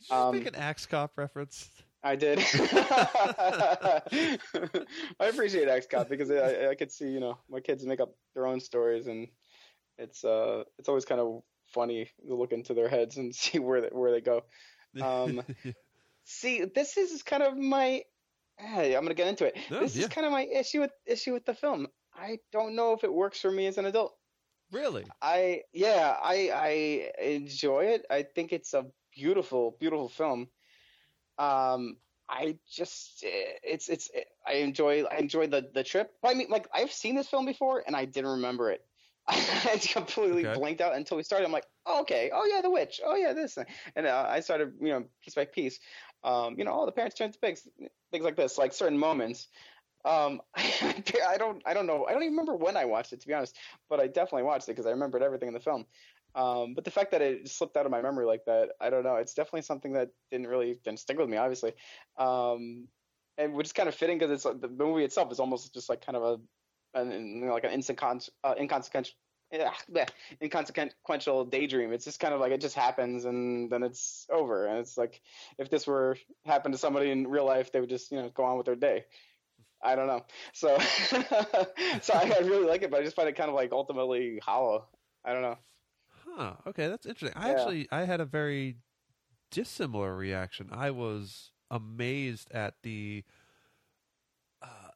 Did you um, make an Axe Cop reference? I did. I appreciate axe cop because I, I could see, you know, my kids make up their own stories, and it's uh, it's always kind of funny to look into their heads and see where they, where they go. Um, see, this is kind of my. Hey, I'm gonna get into it. No, this yeah. is kind of my issue with issue with the film. I don't know if it works for me as an adult. really? I yeah, I I enjoy it. I think it's a beautiful, beautiful film. Um, I just it's it's I enjoy I enjoy the the trip. I mean, like I've seen this film before and I didn't remember it. I completely Okay. blanked out until we started. I'm like, oh, okay, oh yeah, the witch, oh yeah, this, thing. and uh, I started, you know, piece by piece. Um, you know, all the parents turn to pigs, things like this, like certain moments. Um, I don't, I don't know, I don't even remember when I watched it to be honest, but I definitely watched it because I remembered everything in the film. Um, but the fact that it slipped out of my memory like that, I don't know. It's definitely something that didn't really didn't stick with me, obviously. Um, and which is kind of fitting because it's like, the movie itself is almost just like kind of a, an, you know, like an inconsequential, uh, inconsequential, yeah, inconsequential daydream. It's just kind of like it just happens and then it's over. And it's like if this were happened to somebody in real life, they would just you know go on with their day. I don't know. So, so I, I really like it, but I just find it kind of like ultimately hollow. I don't know. Huh. Okay, that's interesting. I Yeah. actually I had a very dissimilar reaction. I was amazed at the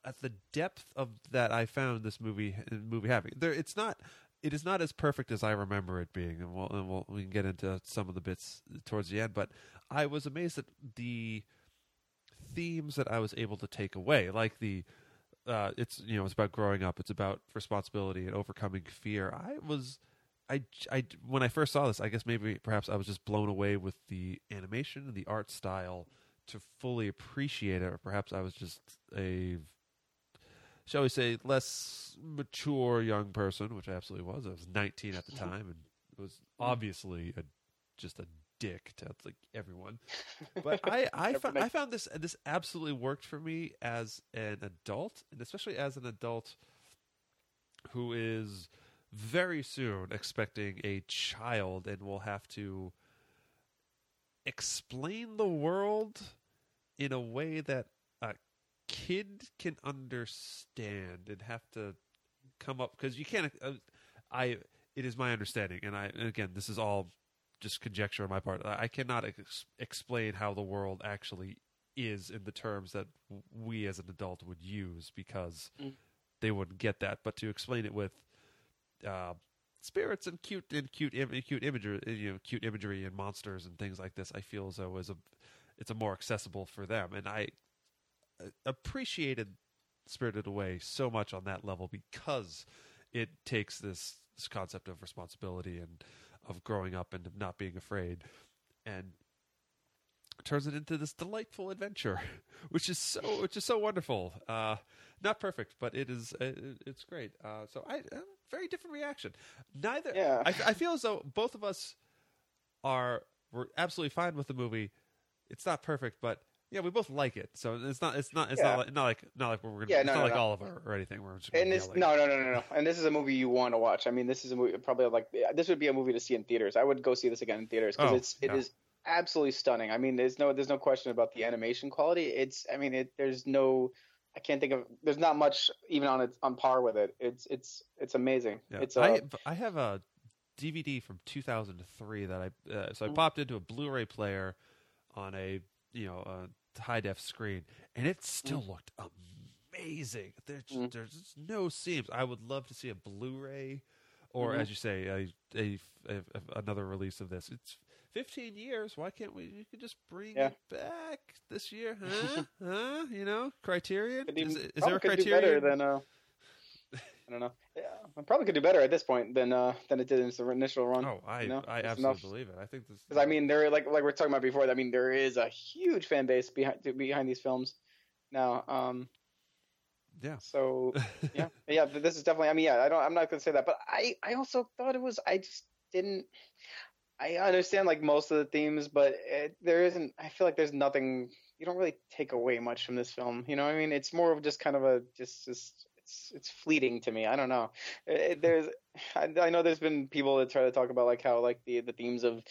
at the depth of that I found this movie movie having. There, it's not. It is not as perfect as I remember it being, and we'll, and we'll we can get into some of the bits towards the end. But I was amazed at the themes that I was able to take away, like the uh, it's you know it's about growing up, it's about responsibility and overcoming fear. I was I, I when I first saw this, I guess maybe perhaps I was just blown away with the animation and the art style to fully appreciate it, or perhaps I was just a shall we say less mature young person, which I absolutely was. I was 19 at the mm-hmm. time and was obviously a just a dick to like everyone. But I I, found, I found this this absolutely worked for me as an adult, and especially as an adult who is very soon expecting a child and will have to explain the world in a way that kid can understand. And have to come up because you can't uh, i it is my understanding and i and again this is all just conjecture on my part. I cannot ex- explain how the world actually is in the terms that we as an adult would use because they wouldn't get that. But to explain it with uh, spirits and cute and cute Im- cute imagery, you know, cute imagery and monsters and things like this. I feel as though is a it's a more accessible for them, and I uh, appreciated Spirited Away so much on that level because it takes this this concept of responsibility and of growing up and of not being afraid, and turns it into this delightful adventure, which is so which is so wonderful. Uh, not perfect, but it is uh, it's great. Uh, so I uh, very different reaction. Neither. Yeah. I, I feel as though both of us are we're absolutely fine with the movie. It's not perfect, but yeah, we both like it. So it's not it's not it's Yeah. not like, not like not like we're gonna Yeah, it's no, not no, like no. Oliver or anything. We're just And this no no no no no. And this is a movie you want to watch. I mean, this is a movie probably like this would be a movie to see in theaters. I would go see this again in theaters because Oh, it's it yeah. is absolutely stunning. I mean, there's no there's no question about the animation quality. It's I mean, it there's no I can't think of there's not much even on its on par with it. It's it's it's amazing. Yeah. It's uh, I I have a DVD from 2003 that I uh, so I Mm. popped into a Blu-ray player on a you know a high def screen, and it still looked amazing. There's Mm. there's no seams. I would love to see a Blu-ray, or Mhm. as you say, a, a, a- another Release of this. It's 15 years. Why can't we? You could just bring Yeah. it back this year, huh? huh? You know, Criterion. Is, is there a probably could do Criterion? better than uh I don't know. Yeah, I probably could do better at this point than uh than it did in its initial run. oh, I you know? I absolutely enough. believe it. I think this. Because I mean, there like like we are talking about before. I mean, there is a huge fan base behind behind these films now. Um, yeah. so yeah, yeah. This is definitely. I mean, yeah. I don't. I'm not gonna say that, but I I also thought it was. I just didn't. I understand like most of the themes, but it, there isn't. I feel like there's nothing. You don't really take away much from this film. You know, what I mean, it's more of just kind of a just just. It's, it's fleeting to me. I don't know. It, there's, I, I know there's been people that try to talk about like how like the the themes of,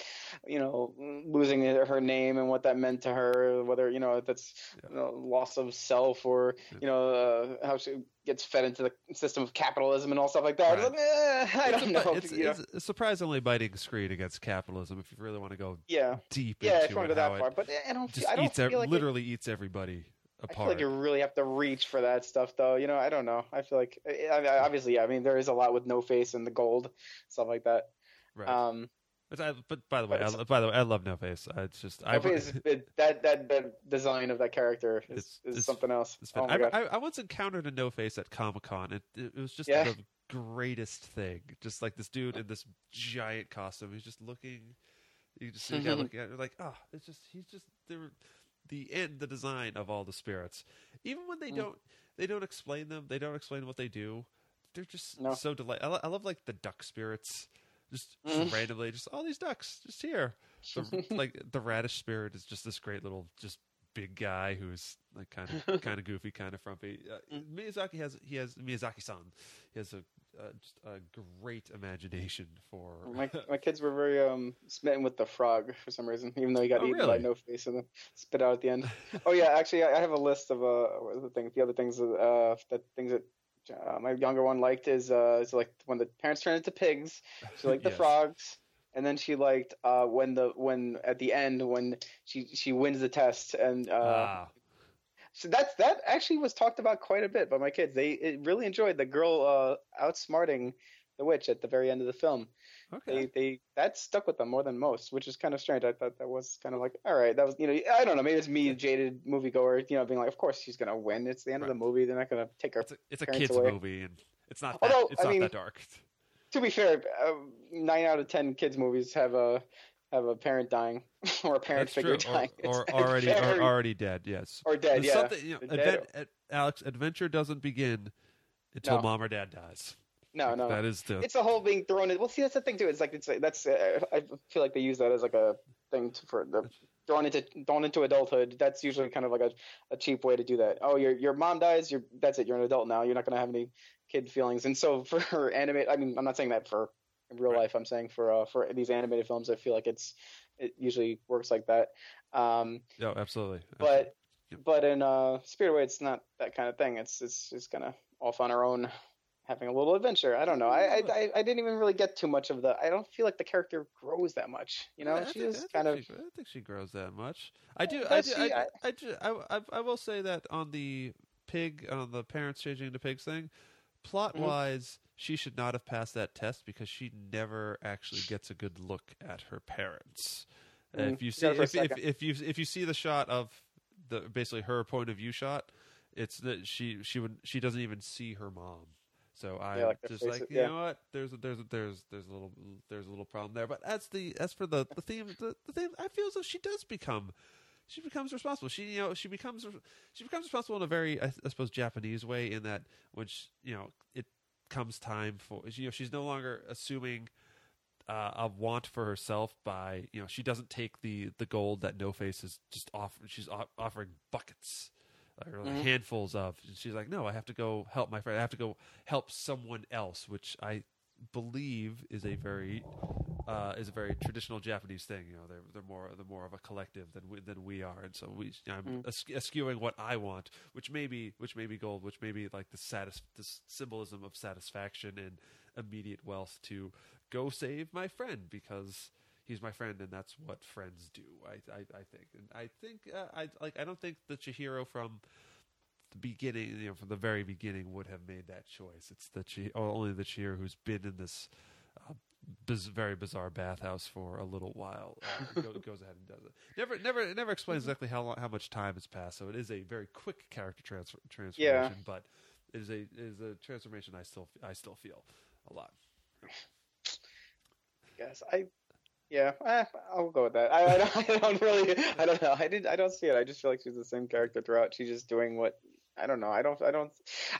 you know, losing her name and what that meant to her, whether you know if that's you know, loss of self or you know uh, how she gets fed into the system of capitalism and all stuff like that. Right. Like, eh, I don't a, know. It's, it's a surprisingly biting screen against capitalism if you really want to go yeah, deep yeah. If into you want to go that it far, but I don't. just I don't eats feel ev- like it- literally eats everybody I feel like you really have to reach for that stuff, though. You know, I don't know. I feel like, I I mean, obviously, yeah. I mean, there is a lot with No Face and the gold, stuff like that. right. Um, but, I, but by the way, I, by the way, I love No Face. It's just I, No Face, it, that that that design of that character is, It's- is it's- something else. oh I. I, I once encountered a No Face at Comic Con. It, it, was just Yeah. the greatest thing. Just like this dude in this giant costume. He's just looking. You just see Mhm. looking at it like, oh, it's just he's just the the end, the design of all the spirits. Even when they Mm. don't they don't explain them, they don't explain what they do. They're just No. so delight. I, I love like the duck spirits. Just, Mm. just randomly, just all these ducks, just here. The, like the radish spirit is just this great little, just big guy who's like kind of kind of goofy, kind of frumpy. Uh, Miyazaki has he has Miyazaki-san. He has a uh, just a great imagination for. My my kids were very um smitten with the frog for some reason, even though he got Oh, eaten really? by No Face and then spit out at the end. oh yeah, actually, I have a list of uh the thing? The other things uh the things that. Uh, my younger one liked is uh is like when the parents turn into pigs. She liked the Yes. frogs, and then she liked uh when the when at the end when she she wins the test and uh ah, so that's that actually was talked about quite a bit by my kids. They really enjoyed the girl uh, outsmarting the witch at the very end of the film. okay. They they that stuck with them more than most, which is kind of strange. I thought that was kind of like all right. That was you know I don't know maybe it's me jaded moviegoer you know being like of course she's gonna win. It's the end of the movie. They're not gonna take her. It's a, it's a kids away. movie, and it's not that, Although, it's I not mean- that dark. To be fair, uh, nine out of ten kids movies have a have a parent dying or a parent That's figure true. dying. Or, or already or already dead. Yes. or dead. There's Yeah, something, you know, dead. advent, Alex, adventure doesn't begin until No. mom or dad dies. no, no. That is the it's a whole being thrown in. Well, see, that's the thing too. It's like it's that's. Uh, I feel like they use that as like a thing to, for the thrown into thrown into adulthood. That's usually kind of like a, a cheap way to do that. Oh, your your mom dies. You're that's it. You're an adult now. You're not gonna have any kid feelings. And so for anime, I mean, I'm not saying that for in real Right. life. I'm saying for uh, for these animated films, I feel like it's it usually works like that. Um, yeah, absolutely. but Yep. but in uh, Spirit Away, it's not that kind of thing. It's it's just kind of off on our own, having a little adventure. I don't know. I, I I didn't even really get too much of the. I don't feel like the character grows that much. You know, I she think- is kind of. she- I don't think she grows that much. I do. I do. she? I, I- I, do- I, I, I will say that on the pig, on the parents changing into pigs thing, plot Mm-hmm. She should not have passed that test because she never actually gets a good look at her parents. Uh, Mm, if you see, got it for a if, if, if you if you see the shot of the basically her point of view shot, it's that she she would she doesn't even see her mom. So I like their just like you yeah. know what there's a, there's a, there's there's a little there's a little problem there. But as the as for the the theme the, the theme I feel as though she does become she becomes responsible. She you know she becomes she becomes responsible in a very I, I suppose Japanese way in that which you know it comes time for you know she's no longer assuming uh, a want for herself by you know she doesn't take the the gold that No Face is just offering. She's o- offering buckets or like handfuls of. She's like, no, I have to go help my friend. I have to go help someone else, which I believe is a very uh, is a very traditional Japanese thing. You know, they're they're more they're more of a collective than we, than we are, and so we I'm es- eschewing what I want, which may be which may be gold, which may be like the satis- this symbolism of satisfaction and immediate wealth to go save my friend because he's my friend and that's what friends do. I I, I think, and I think uh, I like I don't think the Chihiro from the beginning, you know, from the very beginning, would have made that choice. It's the Chi- oh, only the Cheer who's been in this biz- very bizarre bathhouse for a little while uh, go, goes ahead and does it. Never, never, never explains exactly how long, how much time has passed. So it is a very quick character transfer, transformation, but it is a it is a transformation I still I still feel a lot. Yes, I. Yeah, eh, I'll go with that. I, I, don't, I don't really. I don't know. I did. I don't see it. I just feel like she's the same character throughout. She's just doing what. I don't know. I don't. I don't.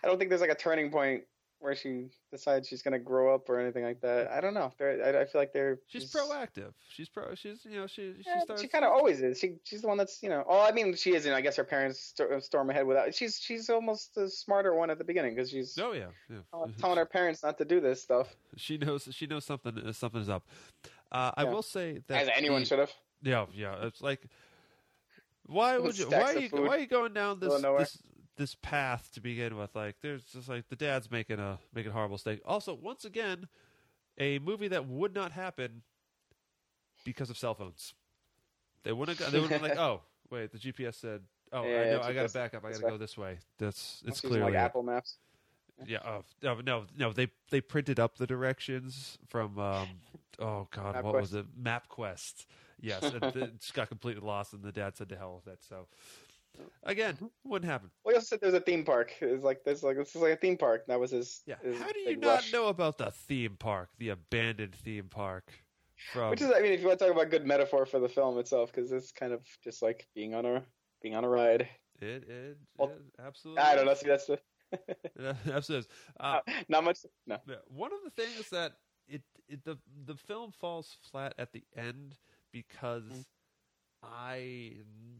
I don't think there's like a turning point where she decides she's gonna grow up or anything like that. I don't know. I, I feel like they're. She's just- proactive. She's pro. She's you know she she Yeah, starts. she kind of always is. She she's the one that's you know. Oh, I mean, she isn't. I guess her parents st- storm ahead without. She's she's almost the smarter one at the beginning because she's Oh yeah, yeah. uh, telling her parents not to do this stuff, She knows. She knows something. uh, Something is up. Uh, I Yeah. will say that as anyone should have. Yeah, yeah. It's like, why would you? Why are you? Why are you going down this this this path to begin with? Like, there's just like the dad's making a making a horrible mistake. Also, once again, a movie that would not happen because of cell phones. They wouldn't. have They would have been like, oh, wait, the GPS said. Oh, Yeah, I know. I got to back up. I got to go this way. That's it's clearly like. Apple Maps. Yeah. Oh, no, no, no. They they printed up the directions from. Um, oh God, what MapQuest. was it? MapQuest. Yes, and it just got completely lost, and the dad said to hell with it. So, again, wouldn't happen. Well, he also said there's a theme park. It's like there's like this is like a theme park. That was his. Yeah. his How do you not rush. know about the theme park, the abandoned theme park? From Which is, I mean, if you want to talk about good metaphor for the film itself, because it's kind of just like being on a being on a ride. it, it, Well, it absolutely. I don't know. See, that's the, absolutely. Uh, not much. No. One of the things that it, it the the film falls flat at the end because Mm. I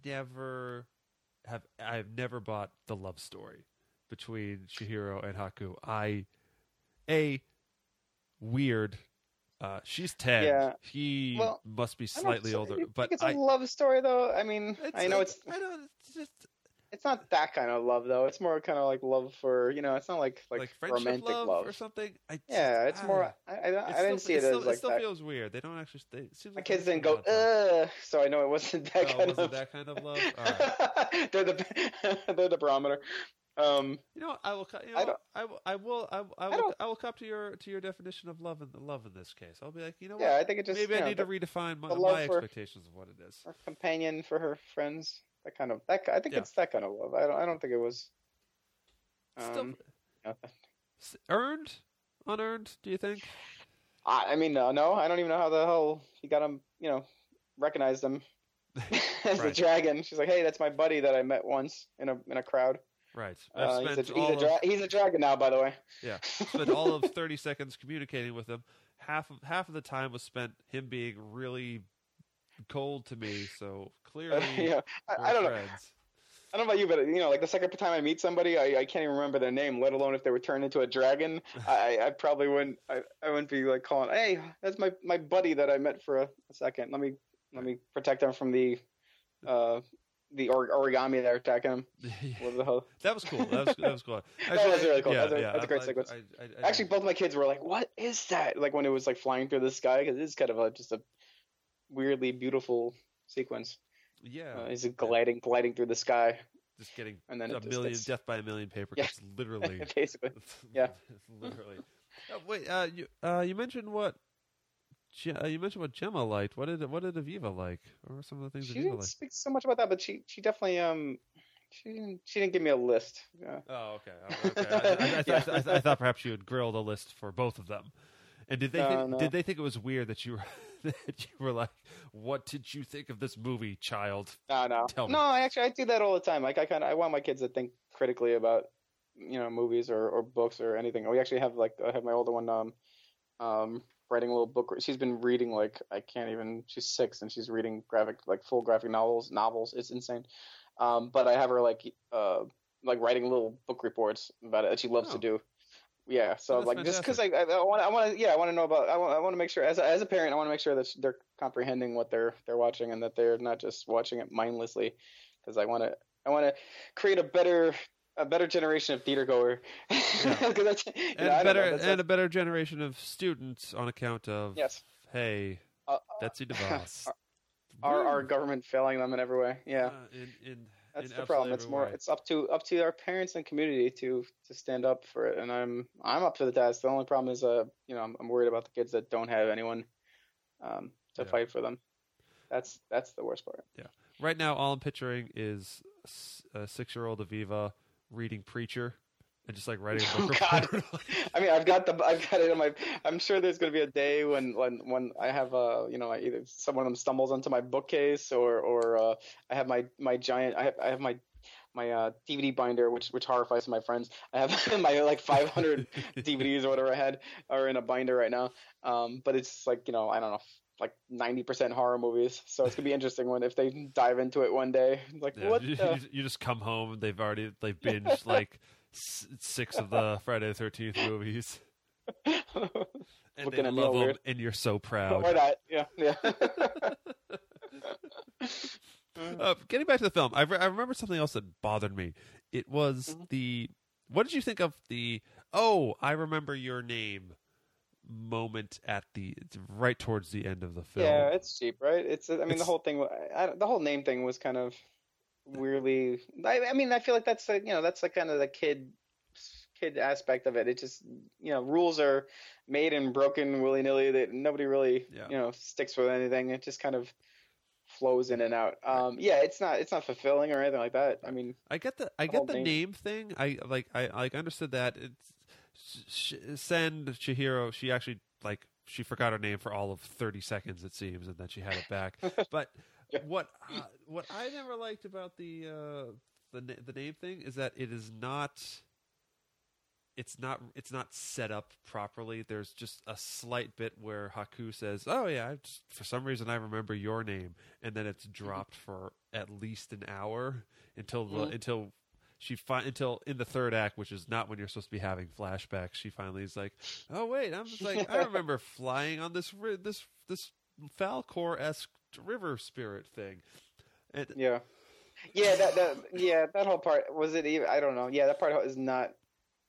never have I've never bought the love story between Chihiro and Haku. I a weird. Uh, she's ten. Yeah. He Well, must be slightly older, but it's I. a love story though. I mean, I know like- it's I don't. It's just it's not that kind of love though. It's more kind of like love for you know. It's not like like, like, romantic love, love. or something. I just, Yeah, it's more. ah. I, I, I still, didn't see it, still, as like it still that. feels weird. They don't actually. They, it seems like My kids didn't go, ugh, so I know it wasn't that Oh, kind wasn't of. that kind of love? Right. they're the they're the barometer. Um, You know, I will. You I know, don't- I, will. I will. I, will- I I will. I will cop to your to your definition of love in the love in this case. I'll be like, you know yeah, what? I think it just Maybe I know, need the, to redefine my, my for- expectations of what it is. her companion for her friends. That kind of that. I think Yeah. it's that kind of love. I don't. I don't think it was. Um, you know, s- earned, unearned. Do you think? I, I mean, no, no, I don't even know how the hell he got him. You know, recognized him as a Right. dragon. She's like, hey, that's my buddy that I met once in a in a crowd. Right. Uh, he's, a, he's, a of, he's a dragon now, by the way. yeah, spent all of thirty seconds communicating with him. Half of half of the time was spent him being really cold to me. So clearly, yeah, I, I don't know. I don't know about you, but you know, like the second time I meet somebody, I, I can't even remember their name, let alone if they were turned into a dragon. I, I probably wouldn't. I, I wouldn't be like calling, "Hey, that's my, my buddy that I met for a, a second. Let me let me protect him from the uh the origami that are attacking him." What the hell? that was cool. That was that was cool. That was really cool. Yeah, That's a- yeah, that's a great I- sequence. I- I- Actually, both my kids were like, "What is that?" Like when it was like flying through the sky, because it's kind of a, just a weirdly beautiful sequence. yeah, Uh, he's gliding gliding through the sky, just getting and then a just million death by a million paper Yeah. cuts. Literally, basically. Yeah. literally. Uh, wait, uh, you uh, you mentioned what? Uh, you mentioned what Gemma liked. What did what did Aviva like? What were some of the things She Aviva didn't liked? speak so much about that, but she she definitely um she didn't she didn't give me a list. Yeah. Oh, okay. Oh, okay. I, I, I, Yeah. I, I, I thought perhaps you had grilled a list for both of them. And did they No, think, no. did they think it was weird that you were that you were like, "What did you think of this movie, child?" No, no, Tell no. Actually I do that all the time. Like I kind of I want my kids to think critically about you know movies or, or books or anything. We actually have like I have my older one um um writing a little book. She's been reading like I can't even. She's six and she's reading graphic like full graphic novels. Novels. It's insane. Um, but I have her like uh like writing little book reports about it that she loves Oh. to do. Yeah, so that's like just because I I want I want to yeah I want to know about I want I want to make sure as a, as a parent I want to make sure that they're comprehending what they're they're watching and that they're not just watching it mindlessly because I want to I want to create a better a better generation of theater goer know, And better know, that's- and a better generation of students on account of yes hey, uh, Betsy DeVos. our our Woo. government failing them in every way. Yeah. Uh, in, in, That's the problem. It's more. way. It's up to up to our parents and community to to stand up for it, and I'm I'm up for the task. The only problem is, uh, you know, I'm, I'm worried about the kids that don't have anyone, um, to Yeah. fight for them. That's that's the worst part. Yeah. Right now, all I'm picturing is a six-year-old Aviva reading Preacher and just like writing a Oh, book God. report. I mean, I've got the I've got it in my. I'm sure there's gonna be a day when when when I have a, you know either someone of them stumbles onto my bookcase or or uh, I have my my giant I have I have my my uh, DVD binder, which which horrifies my friends. I have my like 500 DVDs or whatever I had are in a binder right now. Um, but it's like you know I don't know like 90% horror movies, so it's gonna be interesting when if they dive into it one day. Like Yeah, what? you, the? you- just come home and they've already they've binged like six of the Friday the Thirteenth movies, and Looking they love them, and you're so proud. not? Yeah, yeah. Uh, getting back to the film, I, re- I remember something else that bothered me. It was Mhm. the what did you think of the oh I remember your name moment at the right towards the end of the film. Yeah, it's cheap, right? It's. I mean, It's- the whole thing. I, the whole name thing was kind of weirdly. I, I mean, I feel like that's like you know that's like kind of the kid kid aspect of it. It just you know rules are made and broken willy nilly. That nobody really Yeah. you know sticks with anything. It just kind of flows in and out. Um, yeah, it's not it's not fulfilling or anything like that. I mean, I get the I get the name. name thing. I like I like understood that. It's sh- send Chihiro. She actually like she forgot her name for all of thirty seconds it seems, and then she had it back. but. What uh, what I never liked about the uh, the the name thing is that it is not. it's not it's not set up properly. There's just a slight bit where Haku says, "Oh yeah, I just, for some reason I remember your name," and then it's dropped for at least an hour until the Mhm. until she fi- until in the third act, which is not when you're supposed to be having flashbacks. She finally is like, "Oh wait, I'm just like I remember flying on this this this Falkor esque river spirit thing." And Yeah. Yeah, that, that yeah, that whole part was it even I don't know. Yeah, that part is not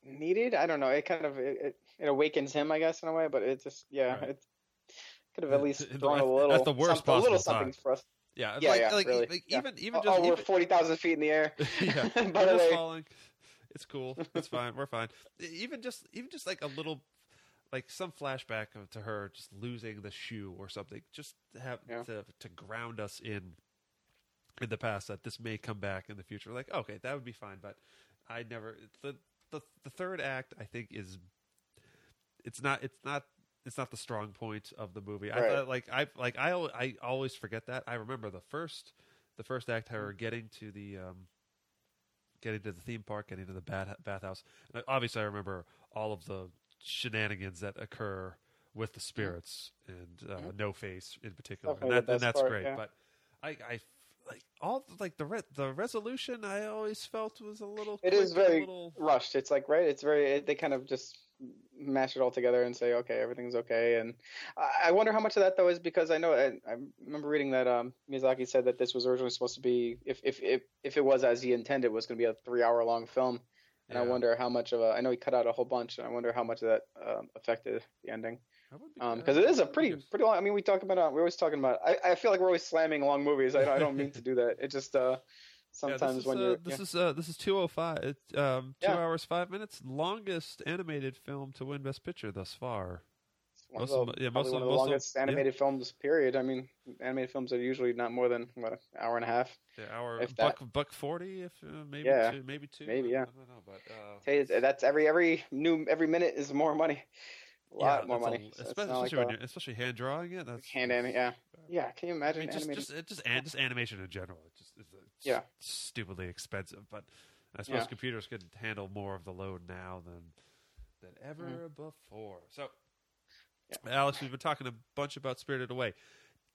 needed. I don't know. It kind of it, it, it awakens him, I guess, in a way, but it just yeah, Right. it could have at least thrown a little that's the worst something, a little something for us. yeah, Yeah, like, yeah, like, really. like Yeah. even even oh, just oh, we're forty thousand feet in the air. yeah, By the just way, falling. It's cool. It's fine. We're fine. Even just even just like a little like some flashback of, to her just losing the shoe or something. Just to have Yeah. to to ground us in in the past that this may come back in the future. Like okay, that would be fine. But I never the the the third act. I think is it's not it's not it's not the strong point of the movie. I thought like I like I I always forget that. I remember the first the first act her getting to the um getting to the theme park, getting to the bath bathhouse. And obviously I remember all of the shenanigans that occur with the spirits and uh, No Face in particular. And, that, and that's part, great. yeah. But I I like all like the re- the resolution I always felt was a little It quick is very little rushed. It's like right. It's very. It, they kind of just mash it all together and say, okay, everything's okay. And I, I wonder how much of that though is because I know I, I remember reading that um, Miyazaki said that this was originally supposed to be, if if if, if it was as he intended, was going to be a three-hour long film. And I wonder how much of a. I know he cut out a whole bunch, and I wonder how much of that um, affected the ending. That would be Um, because it is a pretty pretty long. I mean, we talk about uh, we're always talking about. I, I feel like we're always slamming long movies. I, I don't mean to do that. It just uh, sometimes this is, when uh, you're this yeah. is uh, this is two oh five. It's um, two hours five minutes. Longest animated film to win Best Picture thus far. Most of the, yeah, probably most one of- the of- longest yeah. animated films. Period. I mean, animated films are usually not more than what an hour and a half. The hour If buck buck forty, if uh, maybe Yeah. two, maybe two, Maybe, yeah. I don't know, but uh, Hey, that's every every new every minute is more money. A lot yeah, more a- money. So especially like when a you're, especially hand drawing it. That's hand anim- Yeah, yeah. Can you imagine I mean, just just it just just animation in general. It just is Yeah. stupidly expensive. But I suppose Yeah. computers can handle more of the load now than than ever before. So, Mm-hmm. Yeah. Alex, we've been talking a bunch about Spirited Away.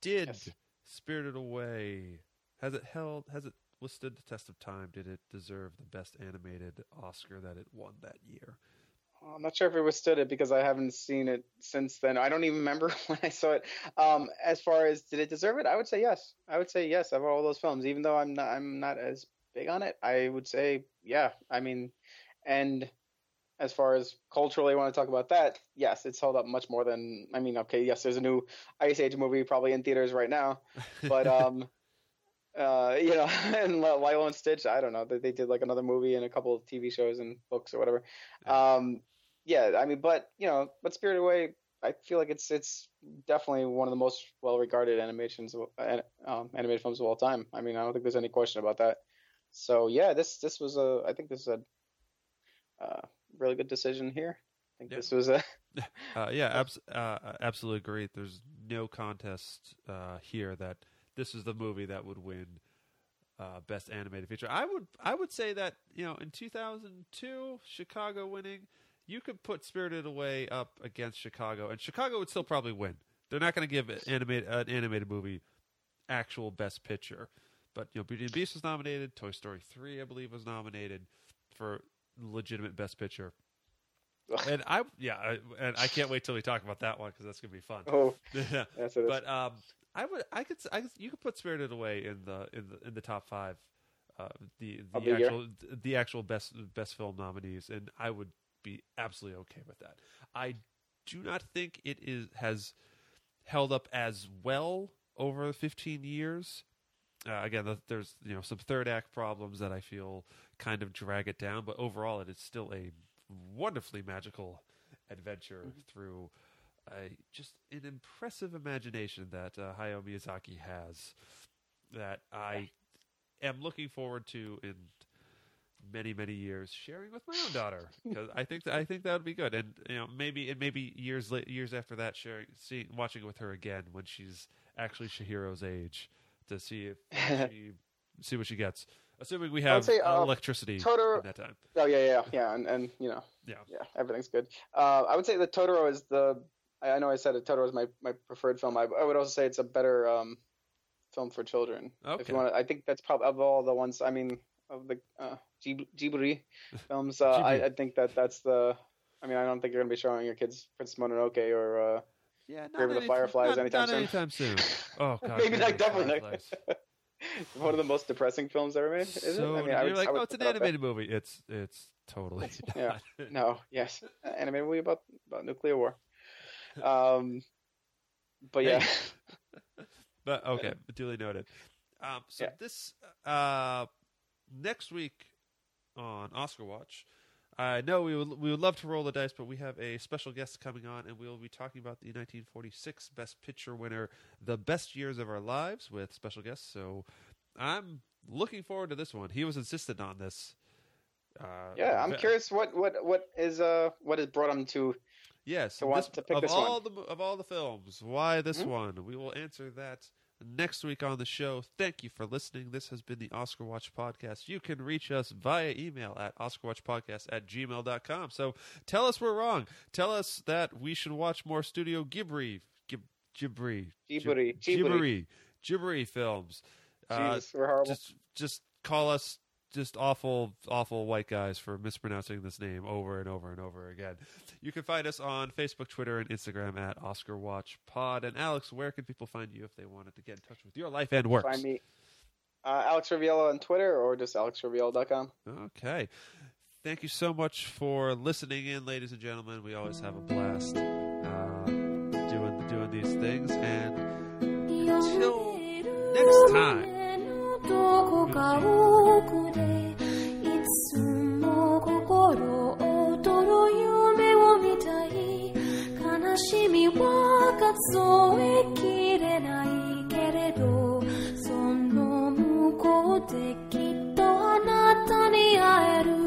Did Yes. Spirited Away has it held? Has it withstood the test of time? Did it deserve the best animated Oscar that it won that year? I'm not sure if it withstood it because I haven't seen it since then. I don't even remember when I saw it. Um, as far as did it deserve it, I would say yes. I would say yes of all those films. Even though I'm not, I'm not as big on it. I would say yeah. I mean, and as far as culturally, I want to talk about that. Yes, it's held up much more than. I mean, okay, yes, there's a new Ice Age movie probably in theaters right now, but um. Uh, you know, and Li- Lilo and Stitch. I don't know. They, they did like another movie and a couple of TV shows and books or whatever. Um, yeah, I mean, but you know, but Spirited Away, I feel like it's it's definitely one of the most well-regarded animations, of, uh, um, animated films of all time. I mean, I don't think there's any question about that. So yeah, this this was a, I think this is a uh, really good decision here. I think Yeah. this was a Uh, yeah, abs- uh, absolutely agree. There's no contest uh, here that this is the movie that would win uh, best animated feature. I would I would say that you know in 2002 Chicago winning, you could put Spirited Away up against Chicago, and Chicago would still probably win. They're not going to give an animated an animated movie actual best picture, but you know Beauty and the Beast was nominated. Toy Story 3, I believe, was nominated for legitimate best picture. And I, yeah, I, and I can't wait till we talk about that one because that's gonna be fun. oh yes but um, I would, I could, I you could put Spirited Away in the in the in the top five, uh, the the year? actual the actual best best film nominees, and I would be absolutely okay with that. I do not think it is has held up as well over 15 years. Uh, again, th- there's you know some third act problems that I feel kind of drag it down, but overall, it is still a wonderfully magical adventure through a just an impressive imagination that uh, Hayao Miyazaki has that I am looking forward to in many many years sharing with my own daughter because I think that, I think that would be good. And you know maybe and maybe years years after that sharing seeing watching it with her again when she's actually Chihiro's age to see if she see what she gets Assuming we have say, uh, electricity Totoro- that time. Oh yeah, yeah, yeah, and and you know, Yeah. yeah, everything's good. Uh, I would say that Totoro is the. I know I said. Totoro is my, my preferred film. I, I would also say it's a better um, film for children. If you want, I think that's probably of all the ones. I mean, of the uh, Ghib- Ghibli films. Uh, Ghibli. I, I think that that's the. I mean, I don't think you're gonna be showing your kids Prince Mononoke or. Yeah, Grave of the Fireflies not, anytime not soon. anytime soon. Oh god, Maybe Grave not, definitely not. One of the most depressing films ever made. Is so it? I mean, you're I would, like, I would oh, it's an put it out there. animated movie. It's it's totally yeah. not. No, yes, animated movie about about nuclear war. Um, but yeah, But okay, duly noted. Um, so Yeah. this uh, next week on Oscar Watch, I know we would we would love to roll the dice, but we have a special guest coming on, and we will be talking about the 1946 Best Picture winner, "The Best Years of Our Lives," with special guests. So I'm looking forward to this one. He was insistent on this. Uh, yeah. I'm curious what what what is uh what has brought him to Yes, to want this- to pick of this all one. the of all the films, why this Mhm. one? We will answer that next week on the show. Thank you for listening. This has been the Oscar Watch Podcast. You can reach us via email at oscarwatchpodcast at gmail.com. So tell us we're wrong. Tell us that we should watch more Studio Ghibli, Gib, Ghibli, Ghibli. Ghibli, Ghibli films. Uh, Jesus, we're horrible. just just call us just awful awful white guys for mispronouncing this name over and over and over again. You can find us on Facebook, Twitter, and Instagram at Oscar Watch Pod. And Alex, where can people find you if they wanted to get in touch with your life and works? Find me, uh, Alex Riviello on Twitter or just alexriviello.com. Okay. Thank you so much for listening in, ladies and gentlemen. We always have a blast uh, doing doing these things. And until next time. どこか奥でい つも心躍る夢を見たい悲しみは数えきれないけれどその向こうできっとあなたに会える。